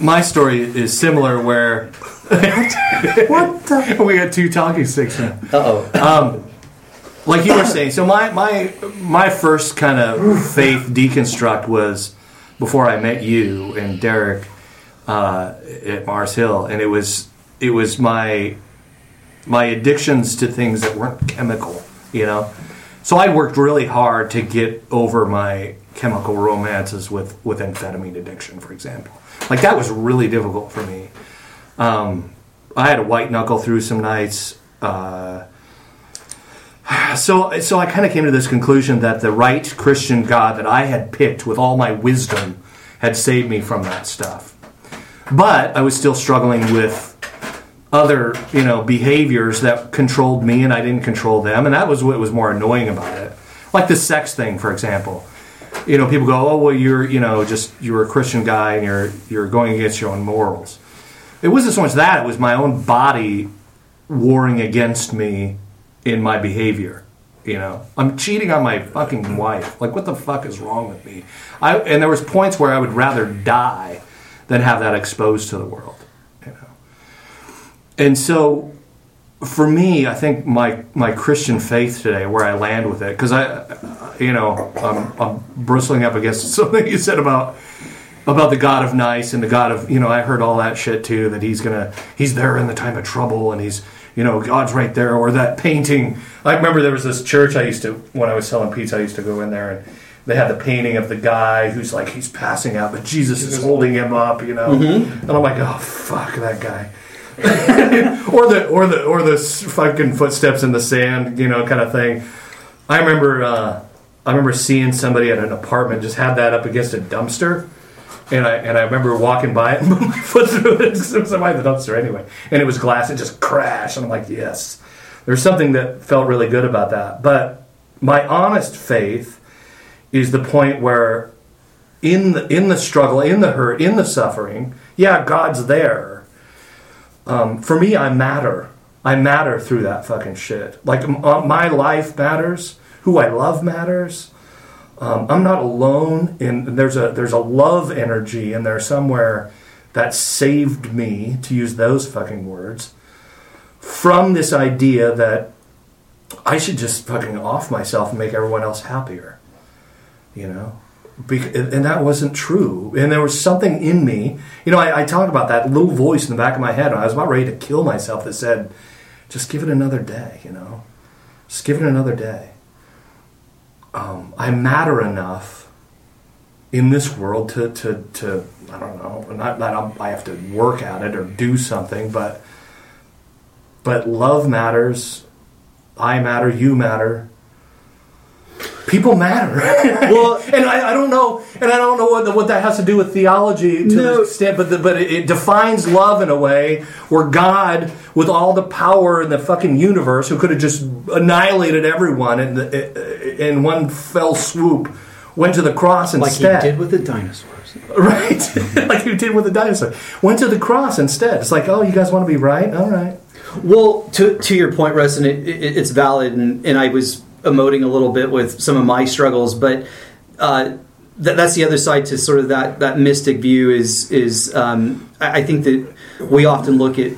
Speaker 4: my story is similar where
Speaker 10: What the? [laughs]
Speaker 4: we got two talking sticks now.
Speaker 3: Uh oh.
Speaker 4: Um, like you were saying, so my my my first kind of faith deconstruct was before I met you and Derek uh, at Mars Hill, and it was it was my my addictions to things that weren't chemical, you know. So I worked really hard to get over my chemical romances with with amphetamine addiction, for example. Like that was really difficult for me. Um, I had a white knuckle through some nights. Uh, so, so I kind of came to this conclusion that the right Christian God that I had picked with all my wisdom had saved me from that stuff. But I was still struggling with other, you know, behaviors that controlled me, and I didn't control them, and that was what was more annoying about it. Like the sex thing, for example. You know, people go, "Oh, well, you're, you know, just you're a Christian guy, and you're you're going against your own morals." It wasn't so much that; it was my own body warring against me in my behavior. You know, I'm cheating on my fucking wife. Like, what the fuck is wrong with me? I and there was points where I would rather die than have that exposed to the world. You know, and so for me, I think my my Christian faith today, where I land with it, because I, you know, I'm, I'm bristling up against [laughs] something you said about about the God of nice and the God of you know I heard all that shit too that he's gonna he's there in the time of trouble and he's you know God's right there or that painting. I remember there was this church I used to when I was selling pizza I used to go in there and they had the painting of the guy who's like he's passing out but Jesus is holding him up you know? And I'm like oh fuck that guy. [laughs] Or the or the or the fucking footsteps in the sand you know kind of thing. I remember uh, I remember seeing somebody at an apartment just had that up against a dumpster and I and I remember walking by it [laughs] and put my foot through it. because It was by the dumpster anyway, and it was glass. It just crashed, and I'm like, yes. There's something that felt really good about that. But my honest faith is the point where, in the in the struggle, in the hurt, in the suffering, yeah, God's there. Um, for me, I matter. I matter through that fucking shit. Like uh, my life matters. Who I love matters. Um, I'm not alone, and there's a there's a love energy in there somewhere that saved me, to use those fucking words, from this idea that I should just fucking off myself and make everyone else happier, you know. Bec- and that wasn't true. And there was something in me, you know. I, I talk about that little voice in the back of my head when I was about ready to kill myself that said, "Just give it another day," you know. Just give it another day um, I matter enough in this world to, to, to I don't know, not that I have to work at it or do something, but but love matters. I matter. You matter. People matter. [laughs] well, [laughs] and I, I don't know, and I don't know what, what that has to do with theology to
Speaker 3: No.
Speaker 4: the extent, but the, but it, it defines love in a way where God, with all the power in the fucking universe, who could have just annihilated everyone in, the, in one fell swoop, went to the cross
Speaker 3: Like
Speaker 4: instead.
Speaker 3: he did with the dinosaurs. [laughs]
Speaker 4: Right, like you did with the dinosaur. Went to the cross instead. It's like, oh, you guys want to be right? All right.
Speaker 3: Well, to to your point, Russ, and it, it, it's valid, and, and I was emoting a little bit with some of my struggles, but uh, th- that's the other side to sort of that that mystic view. Is is um, I, I think that we often look at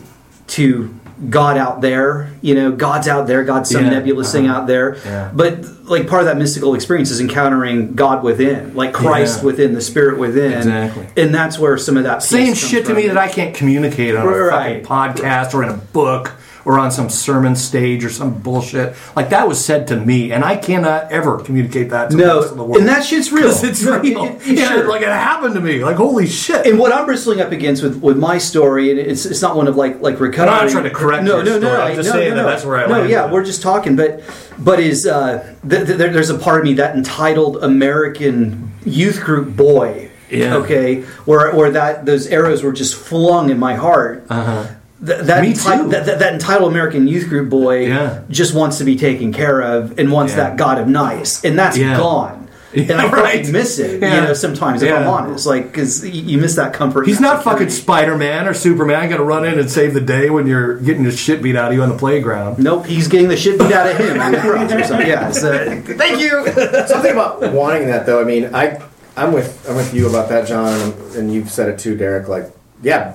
Speaker 3: to God out there, you know, God's out there, God's some
Speaker 4: Yeah.
Speaker 3: nebulous thing
Speaker 4: Uh-huh.
Speaker 3: out there,
Speaker 4: Yeah.
Speaker 3: but like part of that mystical experience is encountering God within, like Christ
Speaker 4: Yeah.
Speaker 3: within, the Spirit within,
Speaker 4: Exactly.
Speaker 3: and that's where some of that
Speaker 4: saying
Speaker 3: comes
Speaker 4: shit to
Speaker 3: from.
Speaker 4: me that I can't communicate on a fucking podcast or in a book or on some sermon stage or some bullshit. Like that was said to me, and I cannot ever communicate that to the
Speaker 3: No,
Speaker 4: rest of the world.
Speaker 3: and that shit's real.
Speaker 4: It's [laughs]
Speaker 3: No,
Speaker 4: real.
Speaker 3: it- it-
Speaker 4: yeah,
Speaker 3: sure.
Speaker 4: like it happened to me. Like holy shit.
Speaker 3: And what I'm bristling up against with, with my story, and it's, it's not one of like like recovery.
Speaker 4: I'm not trying to correct
Speaker 3: no, no, no, no,
Speaker 4: I'm just
Speaker 3: no,
Speaker 4: saying
Speaker 3: no,
Speaker 4: that that's where I
Speaker 3: No, yeah, we're just talking, but but is uh, th- th- there's a part of me that entitled American youth group boy.
Speaker 4: Yeah.
Speaker 3: Okay, where where that those arrows were just flung in my heart.
Speaker 4: Uh-huh.
Speaker 3: Th- that,
Speaker 4: Me
Speaker 3: enti-
Speaker 4: too.
Speaker 3: that, that that entitled American youth group boy
Speaker 4: Yeah.
Speaker 3: just wants to be taken care of and wants
Speaker 4: Yeah.
Speaker 3: that God of nice, and that's
Speaker 4: Yeah.
Speaker 3: gone.
Speaker 4: Yeah, [laughs]
Speaker 3: and I
Speaker 4: right.
Speaker 3: miss it,
Speaker 4: Yeah.
Speaker 3: you know. Sometimes, if
Speaker 4: Yeah.
Speaker 3: I'm honest, like because you miss that comfort.
Speaker 4: He's
Speaker 3: and that
Speaker 4: not fucking. Spider Man or Superman. Got to run in and save the day when you're getting the shit beat out of you on the playground.
Speaker 3: Nope, he's getting the shit beat out of him on the cross or something. Yeah, so, [laughs] thank you.
Speaker 6: Something about wanting that though. I mean, I I'm with I'm with you about that, John, and, and you've said it too, Derek. Like, yeah,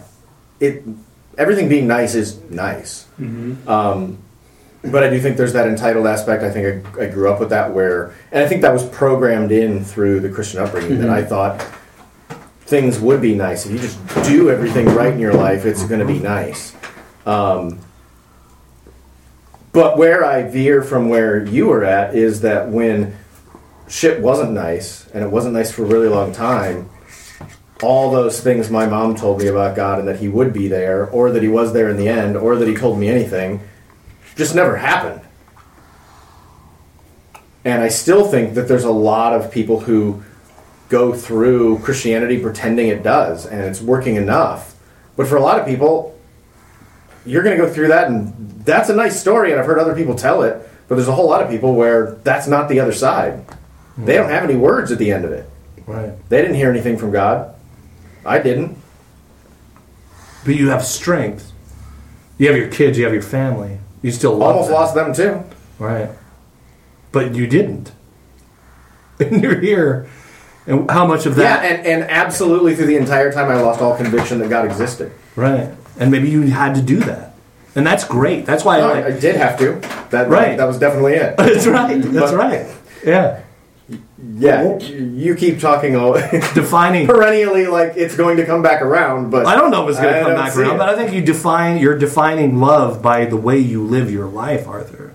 Speaker 6: it everything being nice is nice. Um, but I do think there's that entitled aspect. I think I, I grew up with that where, and I think that was programmed in through the Christian upbringing that I thought things would be nice if you just do everything right in your life. It's going to be nice. Um, but where I veer from where you were at is that when shit wasn't nice and it wasn't nice for a really long time, all those things my mom told me about God and that he would be there, or that he was there in the end, or that he told me anything, just never happened. And I still think that there's a lot of people who go through Christianity pretending it does and it's working enough. But for a lot of people, you're going to go through that and that's a nice story and I've heard other people tell it, but there's a whole lot of people where that's not the other side. They hmm. don't have any words at the end of it.
Speaker 4: Right.
Speaker 6: They didn't hear anything from God. I didn't.
Speaker 4: But you have strength. You have your kids. You have your family. You still love
Speaker 6: Almost
Speaker 4: them.
Speaker 6: lost them too.
Speaker 4: Right. But you didn't. [laughs] And you're here. And how much of that?
Speaker 6: Yeah,
Speaker 4: that?
Speaker 6: and, and absolutely through the entire time I lost all conviction that God existed.
Speaker 4: Right. And maybe you had to do that. And that's great. That's why
Speaker 6: No,
Speaker 4: I
Speaker 6: I, did have to. That
Speaker 4: Right.
Speaker 6: That was definitely it. [laughs]
Speaker 4: That's right. That's
Speaker 6: But-
Speaker 4: right. Yeah.
Speaker 6: Yeah, you keep talking all [laughs]
Speaker 4: Defining.
Speaker 6: perennially like it's going to come back around, but
Speaker 4: I don't know if it's going to come back around,
Speaker 6: it.
Speaker 4: but I think you define you're defining love by the way you live your life, Arthur.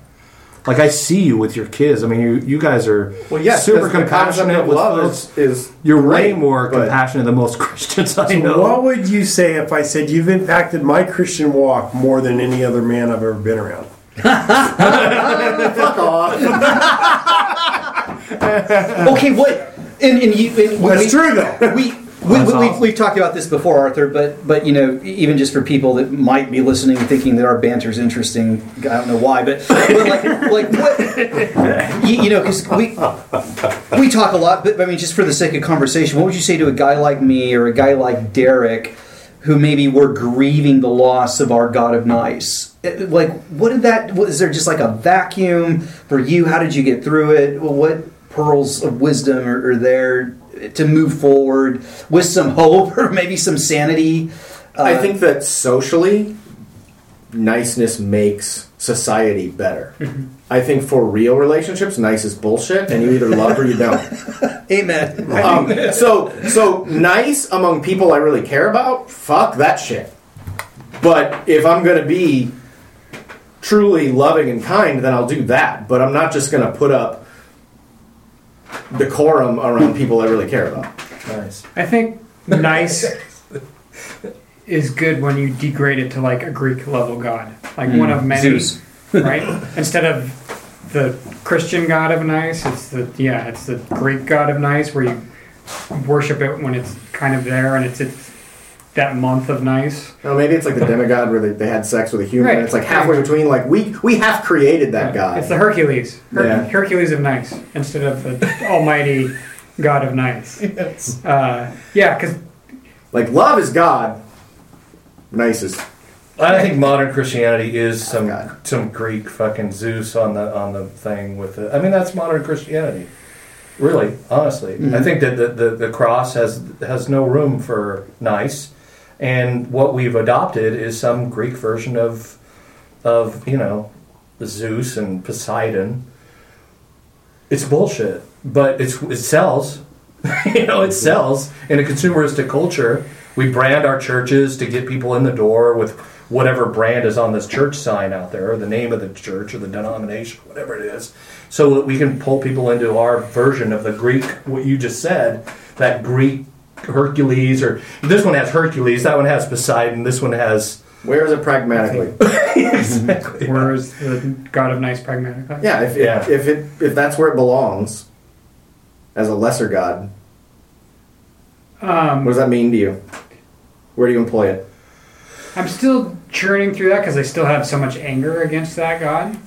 Speaker 4: Like I see you with your kids. I mean, you you guys are
Speaker 6: well, yes,
Speaker 4: super
Speaker 6: because the concept
Speaker 4: compassionate with
Speaker 6: love is, is
Speaker 4: You're way more compassionate than most [laughs] Christians I
Speaker 10: So
Speaker 4: know.
Speaker 10: what would you say if I said you've impacted my Christian walk more than any other man I've ever been around? [laughs]
Speaker 6: Fuck off. [laughs]
Speaker 3: okay, what? And, and you, and we,
Speaker 10: That's true though. [laughs]
Speaker 3: We. We,
Speaker 4: That's
Speaker 3: we, we've,
Speaker 4: awesome.
Speaker 3: we've talked about this before, Arthur, but but you know, even just for people that might be listening, thinking that our banter's interesting, I don't know why, but, but like like what you, you know, because we we talk a lot, but I mean, just for the sake of conversation, what would you say to a guy like me or a guy like Derek, who maybe were grieving the loss of our God of Nice? Eh, Like, what did that? Was there just like a vacuum for you? How did you get through it? What pearls of wisdom are, are there to move forward with some hope or maybe some sanity?
Speaker 6: I
Speaker 3: Uh,
Speaker 6: think that socially, niceness makes society better.
Speaker 4: Mm-hmm.
Speaker 6: I think for real relationships, nice is bullshit, and you either love or you don't. [laughs]
Speaker 3: Amen.
Speaker 6: Um, so, so nice among people I really care about, fuck that shit. But if I'm going to be truly loving and kind, then I'll do that. But I'm not just going to put up decorum around people I really care about.
Speaker 4: Nice.
Speaker 5: I think nice is good when you degrade it to like a Greek level god, like one hmm. of many,
Speaker 3: Zeus. [laughs]
Speaker 5: right? Instead of the Christian god of nice, it's the yeah, it's the Greek god of nice, where you worship it when it's kind of there and it's it's that month of nice.
Speaker 6: Or maybe it's like the demigod where they, they had sex with a human.
Speaker 5: Right.
Speaker 6: And it's like halfway between. Like we we have created that guy.
Speaker 5: It's the Hercules, Her-
Speaker 6: Yeah.
Speaker 5: Hercules of nice, instead of the [laughs] almighty god of nice. Uh, yeah, because
Speaker 6: like love is God. Nice is
Speaker 4: I think modern Christianity is some some Greek fucking Zeus on the on the thing with it. I mean, that's modern Christianity. Really, honestly, I
Speaker 3: Mhm.
Speaker 4: think that the, the, the cross has has no room for nice, and what we've adopted is some Greek version of of you know Zeus and Poseidon. It's bullshit, but it's it sells. [laughs] you know, it mm-hmm. sells in a consumeristic culture. We brand our churches to get people in the door with whatever brand is on this church sign out there, or the name of the church or the denomination, whatever it is, so that we can pull people into our version of the Greek, what you just said, that Greek Hercules, or this one has Hercules, that one has Poseidon, this one has.
Speaker 6: Where is it pragmatically? [laughs]
Speaker 5: Where is the God of Nice pragmatically?
Speaker 6: Yeah, if,
Speaker 4: Yeah.
Speaker 6: If, if it if that's where it belongs, as a lesser god,
Speaker 5: Um,
Speaker 6: what does that mean to you? Where do you employ it?
Speaker 5: I'm still churning through that because I still have so much anger against that God.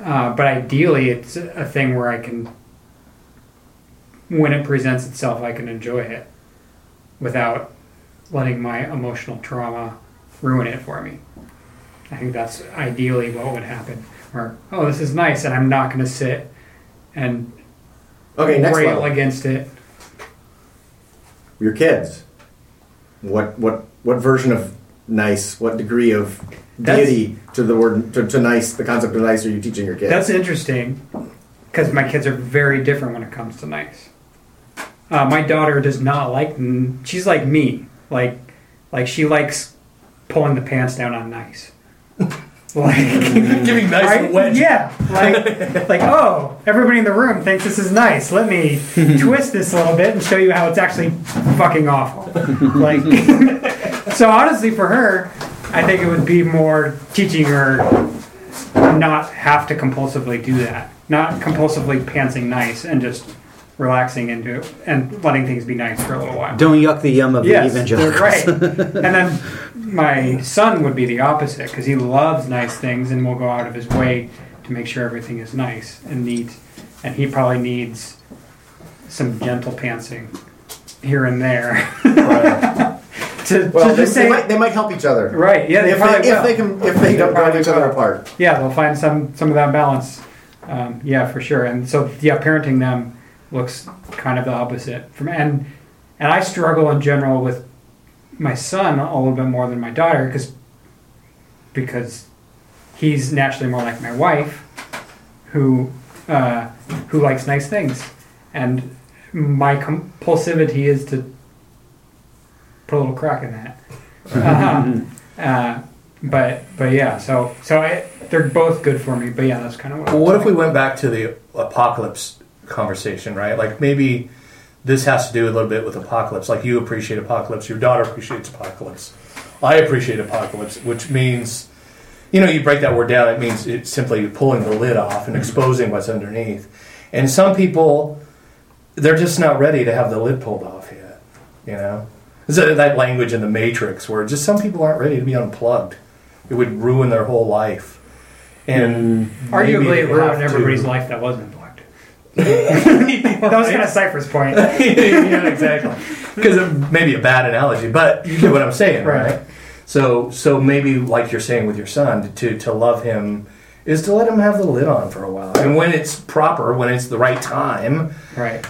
Speaker 5: Uh, but ideally, it's a thing where I can, when it presents itself, I can enjoy it without letting my emotional trauma ruin it for me. I think that's ideally what would happen. Or, oh, this is nice, and I'm not going to sit and
Speaker 6: Okay, next
Speaker 5: rail
Speaker 6: level.
Speaker 5: against it.
Speaker 6: Your kids. What what what version of nice? What degree of
Speaker 5: That's-
Speaker 6: deity to the word to, to nice? The concept of nice are you teaching your kids?
Speaker 5: That's interesting because my kids are very different when it comes to nice. Uh, my daughter does not like. She's like me. Like, like she likes pulling the pants down on nice. [laughs] Like
Speaker 4: Giving nice a wedge.
Speaker 5: Yeah. Like, like oh, everybody in the room thinks this is nice. Let me [laughs] twist this a little bit and show you how it's actually fucking awful. Like, [laughs] so honestly, for her, I think it would be more teaching her not have to compulsively do that. Not compulsively pantsing nice and just relaxing into it and letting things be nice for a little while.
Speaker 3: Don't yuck the yum of
Speaker 5: Yes,
Speaker 3: the evangelicals.
Speaker 5: right. [laughs] and then my son would be the opposite because he loves nice things and will go out of his way to make sure everything is nice and neat. And he probably needs some gentle pantsing here and there. [laughs] to,
Speaker 6: well,
Speaker 5: to
Speaker 6: they,
Speaker 5: just
Speaker 6: they
Speaker 5: say,
Speaker 6: might, they might help each other.
Speaker 5: Right, yeah, they
Speaker 6: if
Speaker 5: probably
Speaker 6: they, if they can if they don't drive each other apart.
Speaker 5: yeah, they'll find some some of that balance. Um, yeah, for sure. And so, yeah, parenting them looks kind of the opposite from and and I struggle in general with my son a little bit more than my daughter because because he's naturally more like my wife, who uh, who likes nice things, and my compulsivity is to put a little crack in that. [laughs] Uh, uh, but but yeah, so so I, they're both good for me. But yeah, that's kind of what.
Speaker 4: Well, what if we went back to the apocalypse conversation, right? Like maybe this has to do a little bit with apocalypse. Like you appreciate apocalypse, your daughter appreciates apocalypse. I appreciate apocalypse, which means, you know, you break that word down, it means it's simply pulling the lid off and exposing what's underneath. And some people, they're just not ready to have the lid pulled off yet, you know? There's that language in the Matrix where just some people aren't ready to be unplugged. It would ruin their whole life. And hmm. maybe
Speaker 5: Arguably,
Speaker 4: they
Speaker 5: it ruined
Speaker 4: have to-
Speaker 5: everybody's life that wasn't blocked. That was kind of [laughs] Cypher's point. [laughs]
Speaker 4: yeah, exactly. Because it may be a bad analogy, but you get what I'm saying, right?
Speaker 5: Right.
Speaker 4: So, so maybe like you're saying with your son, to to love him is to let him have the lid on for a while, and when it's proper, when it's the right time,
Speaker 5: Right.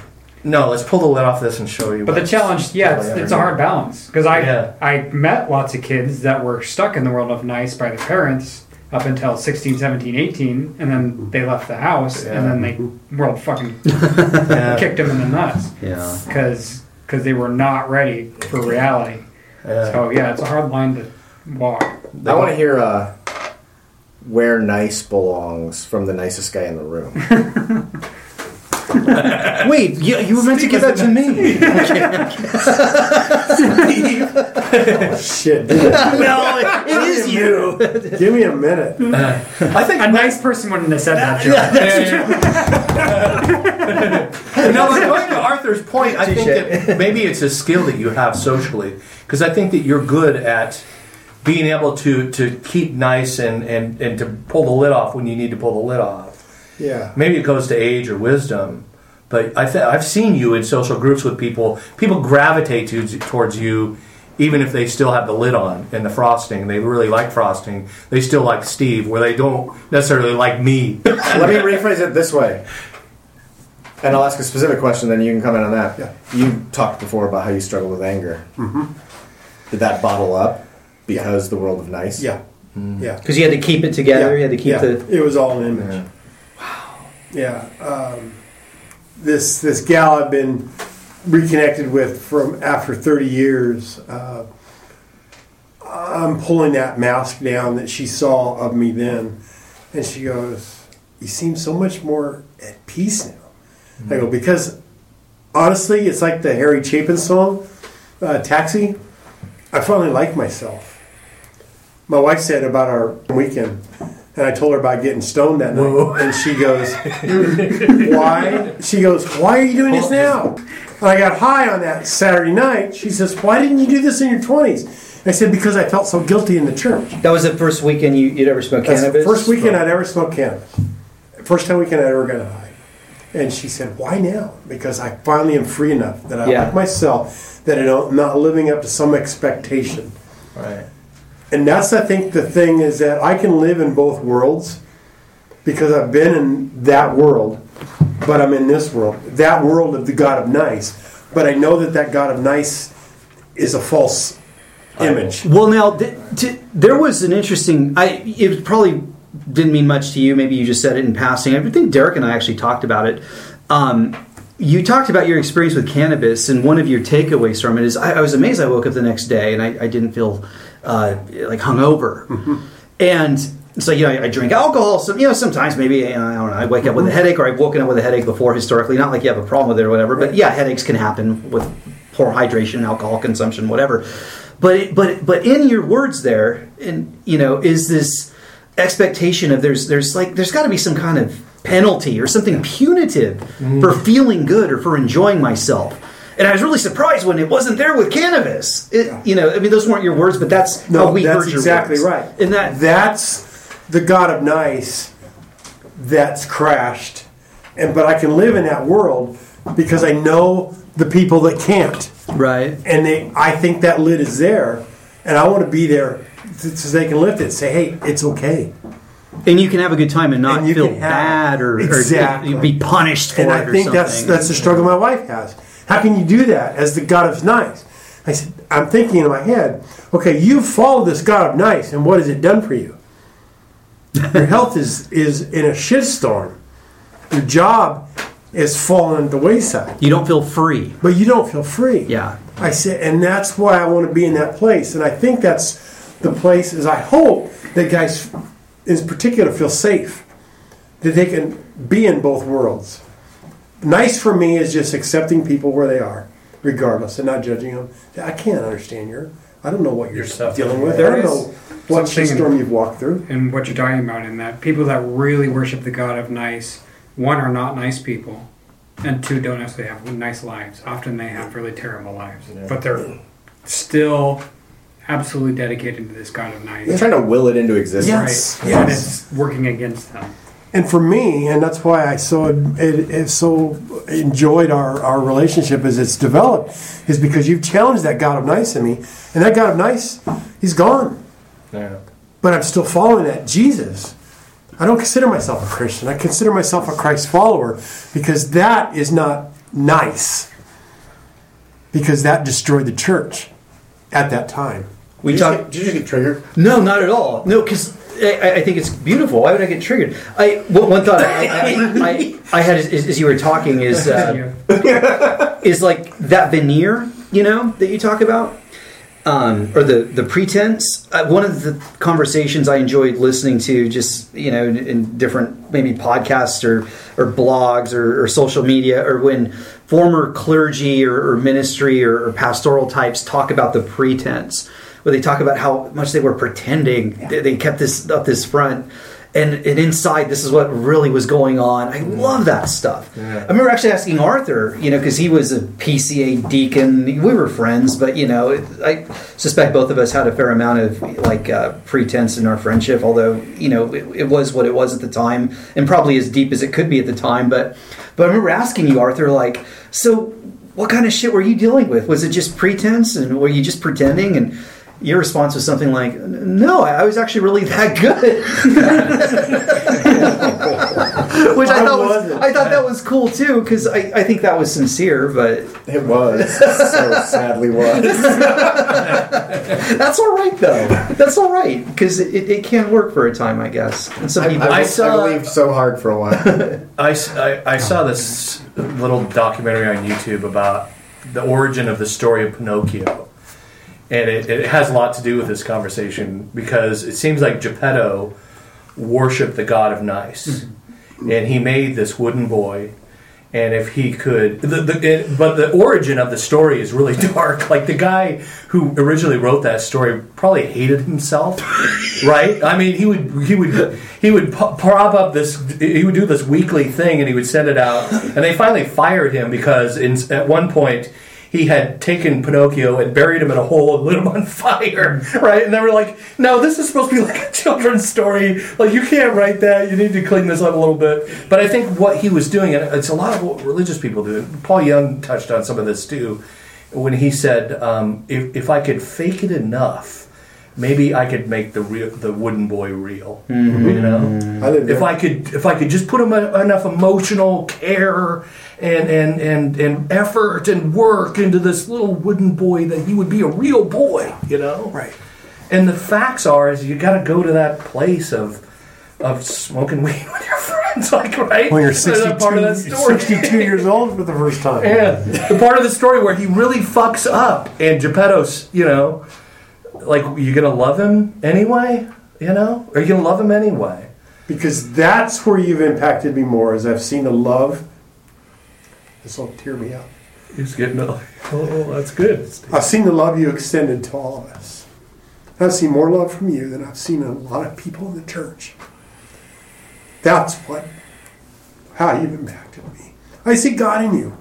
Speaker 4: no, let's pull the lid off this and show you.
Speaker 5: But the challenge, yeah, it's, it's a hard balance because I
Speaker 4: Yeah.
Speaker 5: I met lots of kids that were stuck in the world of nice by their parents up until 16, 17, 18, and then they left the house and then they world fucking [laughs]
Speaker 4: Yeah.
Speaker 5: kicked them in the nuts.
Speaker 3: Yeah.
Speaker 5: because they were not ready for reality.
Speaker 4: Yeah.
Speaker 5: So yeah, it's a hard line to walk.
Speaker 6: I want to hear uh, where nice belongs from the nicest guy in the room. [laughs]
Speaker 3: Wait, you, you were meant to give that to me. [laughs]
Speaker 10: oh, Shit.
Speaker 3: no, it is you.
Speaker 10: Give me a minute. [laughs]
Speaker 4: Uh, I think
Speaker 5: A nice person wouldn't have said that. Joe. [laughs]
Speaker 4: no, but going to Arthur's point, I think that maybe it's a skill that you have socially because I think that you're good at being able to to keep nice and and and to pull the lid off when you need to pull the lid off.
Speaker 10: Yeah.
Speaker 4: Maybe it goes to age or wisdom, but I th- I've seen you in social groups with people. People gravitate to, towards you even if they still have the lid on and the frosting, they really like frosting. They still like Steve, where they don't necessarily like me.
Speaker 6: Let me rephrase it this way. And I'll ask a specific question, then you can comment on that.
Speaker 10: Yeah.
Speaker 6: You talked before about how you struggle with anger. Mm-hmm. Did that bottle up because the world of nice?
Speaker 10: Yeah. Yeah.
Speaker 3: Because you had to keep it together. Yeah. You had to keep
Speaker 10: yeah.
Speaker 3: the.
Speaker 10: It was all an image. Wow. Yeah. Um, this this gal I've been reconnected with from after 30 years. Uh, I'm pulling that mask down that she saw of me then, and she goes, "You seem so much more at peace now." I go because honestly, it's like the Harry Chapin song, uh, "Taxi." I finally like myself. My wife said about our weekend, and I told her about getting stoned that night, and she goes, [laughs] "Why?" She goes, "Why are you doing this now?" And I got high on that Saturday night. She says, "Why didn't you do this in your 20s?" I said, "Because I felt so guilty in the church."
Speaker 3: That was the first weekend you, you'd ever smoked
Speaker 10: That's the
Speaker 3: cannabis.
Speaker 10: first weekend I'd ever smoked cannabis. First time weekend I ever got high. And she said, "Why now?" Because I finally am free enough that I
Speaker 3: Yeah.
Speaker 10: like myself, that I don't, I'm not living up to some expectation.
Speaker 4: Right.
Speaker 10: And that's, I think, the thing is that I can live in both worlds because I've been in that world, but I'm in this world. That world of the God of nice. But I know that that God of nice is a false image.
Speaker 3: Well, now th- t- there was an interesting. I it probably didn't mean much to you. Maybe you just said it in passing. I think Derek and I actually talked about it. Um, you talked about your experience with cannabis, and one of your takeaways from it is I, I was amazed. I woke up the next day and I, I didn't feel uh, like hungover, and so you know I, I drink alcohol. So you know sometimes maybe you know, I don't know. I wake up with a headache, or I've woken up with a headache before. Historically, not like you have a problem with it or whatever, but yeah, headaches can happen with poor hydration, alcohol consumption, whatever. But but but in your words there, and you know, is this expectation of there's there's like there's got to be some kind of penalty or something punitive for feeling good or for enjoying myself. And I was really surprised when it wasn't there with cannabis. It, You know, I mean, those weren't your words, but that's
Speaker 10: No,
Speaker 3: how we
Speaker 10: that's
Speaker 3: heard your
Speaker 10: exactly
Speaker 3: words.
Speaker 10: right.
Speaker 3: And that
Speaker 10: that's the God of nice that's crashed. And but I can live in that world because I know the people that can't.
Speaker 3: Right.
Speaker 10: And they I think that lid is there and I want to be there so they can lift it. Say, hey, it's okay.
Speaker 3: and you can have a good time and not
Speaker 10: And
Speaker 3: feel
Speaker 10: have-
Speaker 3: bad or,
Speaker 10: Exactly.
Speaker 3: or be punished for
Speaker 10: And
Speaker 3: it
Speaker 10: And
Speaker 3: I
Speaker 10: think that's that's the struggle my wife has. How can you do that as the God of nice? I said, I'm thinking in my head, okay, you follow this God of nice, and what has it done for you? Your [laughs] health is is in a shitstorm. Your job is fallen at the wayside.
Speaker 3: you don't feel free.
Speaker 10: But you don't feel free.
Speaker 3: Yeah.
Speaker 10: I said, and that's why I want to be in that place. And I think that's the place. Is I hope that guys, in particular, feel safe that they can be in both worlds. Nice for me is just accepting people where they are, regardless, and not judging them. I can't understand your. I don't know what you're dealing with. I
Speaker 5: There
Speaker 10: don't
Speaker 5: is
Speaker 10: know what
Speaker 5: something-
Speaker 10: storm you've walked through.
Speaker 5: and what you're talking about in that people that really worship the God of nice, one are not nice people, and two don't necessarily have nice lives. Often they have really terrible lives, but they're still absolutely dedicated to this God of nice.
Speaker 6: You're trying to will it into existence.
Speaker 5: Right. And it's working against them.
Speaker 10: And for me, and that's why I so it, it so enjoyed our, our relationship as it's developed, is because you've challenged that God of nice in me, and that God of nice, he's gone.
Speaker 4: Yeah.
Speaker 10: But I'm still following that Jesus. I don't consider myself a Christian. I consider myself a Christ follower because that is not nice. Because that destroyed the church at that time.
Speaker 3: We
Speaker 6: Did
Speaker 3: talk.
Speaker 6: just get, did you get triggered?
Speaker 3: No, not at all. No, because I, I think it's beautiful. Why would I get triggered? I one one thought I, I, I, [laughs] had as, as you were talking is uh, [laughs] is like that veneer, you know, that you talk about, um, or the the pretense. Uh, one of the conversations I enjoyed listening to, just you know, in, in different maybe podcasts or or blogs or, or social media, or when former clergy or, or ministry or, or pastoral types talk about the pretense where they talk about how much they were pretending. They, they kept this up this front, and and inside this is what really was going on. I love that stuff. I remember actually asking Arthur, you know, because he was a PCA deacon. We were friends, but you know, I suspect both of us had a fair amount of like uh, pretense in our friendship. Although you know, it, it was what it was at the time, and probably as deep as it could be at the time. But but I remember asking you, Arthur, like, so what kind of shit were you dealing with? Was it just pretense, and were you just pretending? And your response was something like, "No, I I was actually really [laughs] that good," [laughs] which I thought was I thought that was cool too because I, I think that was sincere, but
Speaker 6: it was so sadly was. [laughs]
Speaker 3: That's all right though. That's all right because it, it can work for a time, I guess. And some
Speaker 6: I,
Speaker 3: people,
Speaker 6: I, I believed so hard for a while.
Speaker 4: I, s- I- I saw this little documentary on YouTube about the origin of the story of Pinocchio. And it, it has a lot to do with this conversation because it seems like Geppetto worshiped the god of nice. Mm-hmm. And he made this wooden boy. And if he could, the, the, it, but the origin of the story is really [laughs] dark. Like the guy who originally wrote that story probably hated himself, [laughs] right? I mean, he would he would he would prop up this he would do this weekly thing, and he would send it out. And they finally fired him because in, at one point he had taken Pinocchio and buried him in a hole and lit him on fire, [laughs] right? And they were like, "No, this is supposed to be like a children's story. Like you can't write that. You need to clean this up a little bit." But I think what he was doing, and it's a lot of what religious people do. Paul Young touched on some of this too, when he said, um, "If if I could fake it enough." Maybe I could make the real, the wooden boy real.
Speaker 10: Mhm.
Speaker 4: You know,
Speaker 10: I
Speaker 4: if. I could, if I could just put him enough emotional care and and and and effort and work into this little wooden boy, that he would be a real boy. You know,
Speaker 10: right?
Speaker 4: And the facts are, is you got to go to that place of of smoking [laughs] weed with your friends, like right
Speaker 10: When you're 62,
Speaker 4: part of that story.
Speaker 10: 62 years old for the first time.
Speaker 4: Yeah, the part of the story where he really fucks up, and Geppetto's, you know, like you're gonna love him anyway, you know, are you gonna love him anyway?
Speaker 10: Because that's where you've impacted me more, as I've seen the love. This will tear me up.
Speaker 4: He's getting [laughs] oh, oh, that's good.
Speaker 10: I've seen the love you extended to all of us. I've seen more love from you than I've seen in a lot of people in the church. That's what, how you've impacted me. I see God in you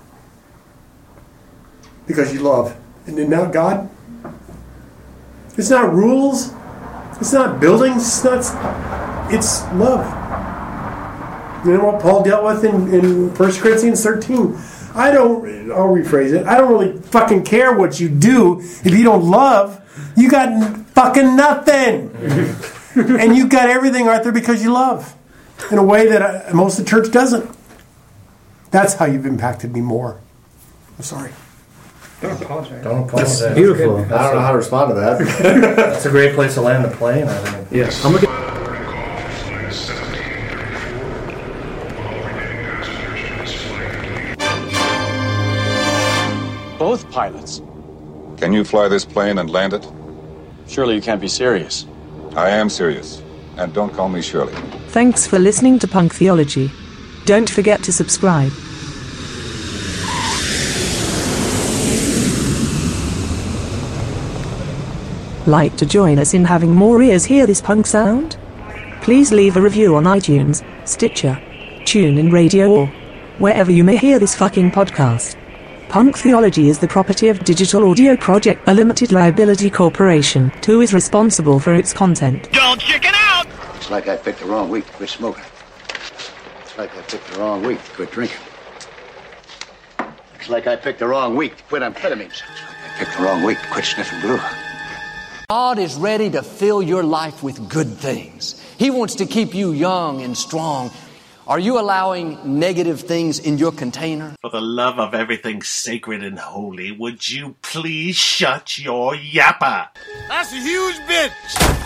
Speaker 10: because you love. And then now God, it's not rules, it's not buildings, it's not, it's love. You know what Paul dealt with in, in 1 Corinthians 13? I don't, I'll rephrase it. I don't really fucking care what you do. If you don't love, you got fucking nothing. [laughs] and you got everything, Arthur, because you love in a way that uh, most of the church doesn't. That's how you've impacted me more. I'm sorry.
Speaker 5: Don't apologize.
Speaker 4: Don't apologize. Beautiful.
Speaker 6: I don't know how to respond to that. [laughs]
Speaker 4: That's a great place to land the plane. I think.
Speaker 12: Yes.
Speaker 13: Pilots.
Speaker 8: Can you fly this plane and land it?
Speaker 13: Surely you can't be serious.
Speaker 8: I am serious. And don't call me Shirley.
Speaker 7: Thanks for listening to Punk Theology. Don't forget to subscribe. Like to join us in having more ears hear this punk sound? Please leave a review on iTunes, Stitcher, TuneIn Radio, or wherever you may hear this fucking podcast. Punk Theology is the property of Digital Audio Project, a limited liability corporation, who is responsible for its content.
Speaker 14: Don't chicken out! Looks like I picked the wrong week to quit smoking. Looks like I picked the wrong week to quit drinking. Looks like I picked the wrong week to quit amphetamines. Looks like I picked the wrong week to quit sniffing glue.
Speaker 9: God is ready to fill your life with good things. He wants to keep you young and strong. Are you allowing negative things in your container?
Speaker 15: For the love of everything sacred and holy, would you please shut your yapper?
Speaker 14: That's a huge bitch!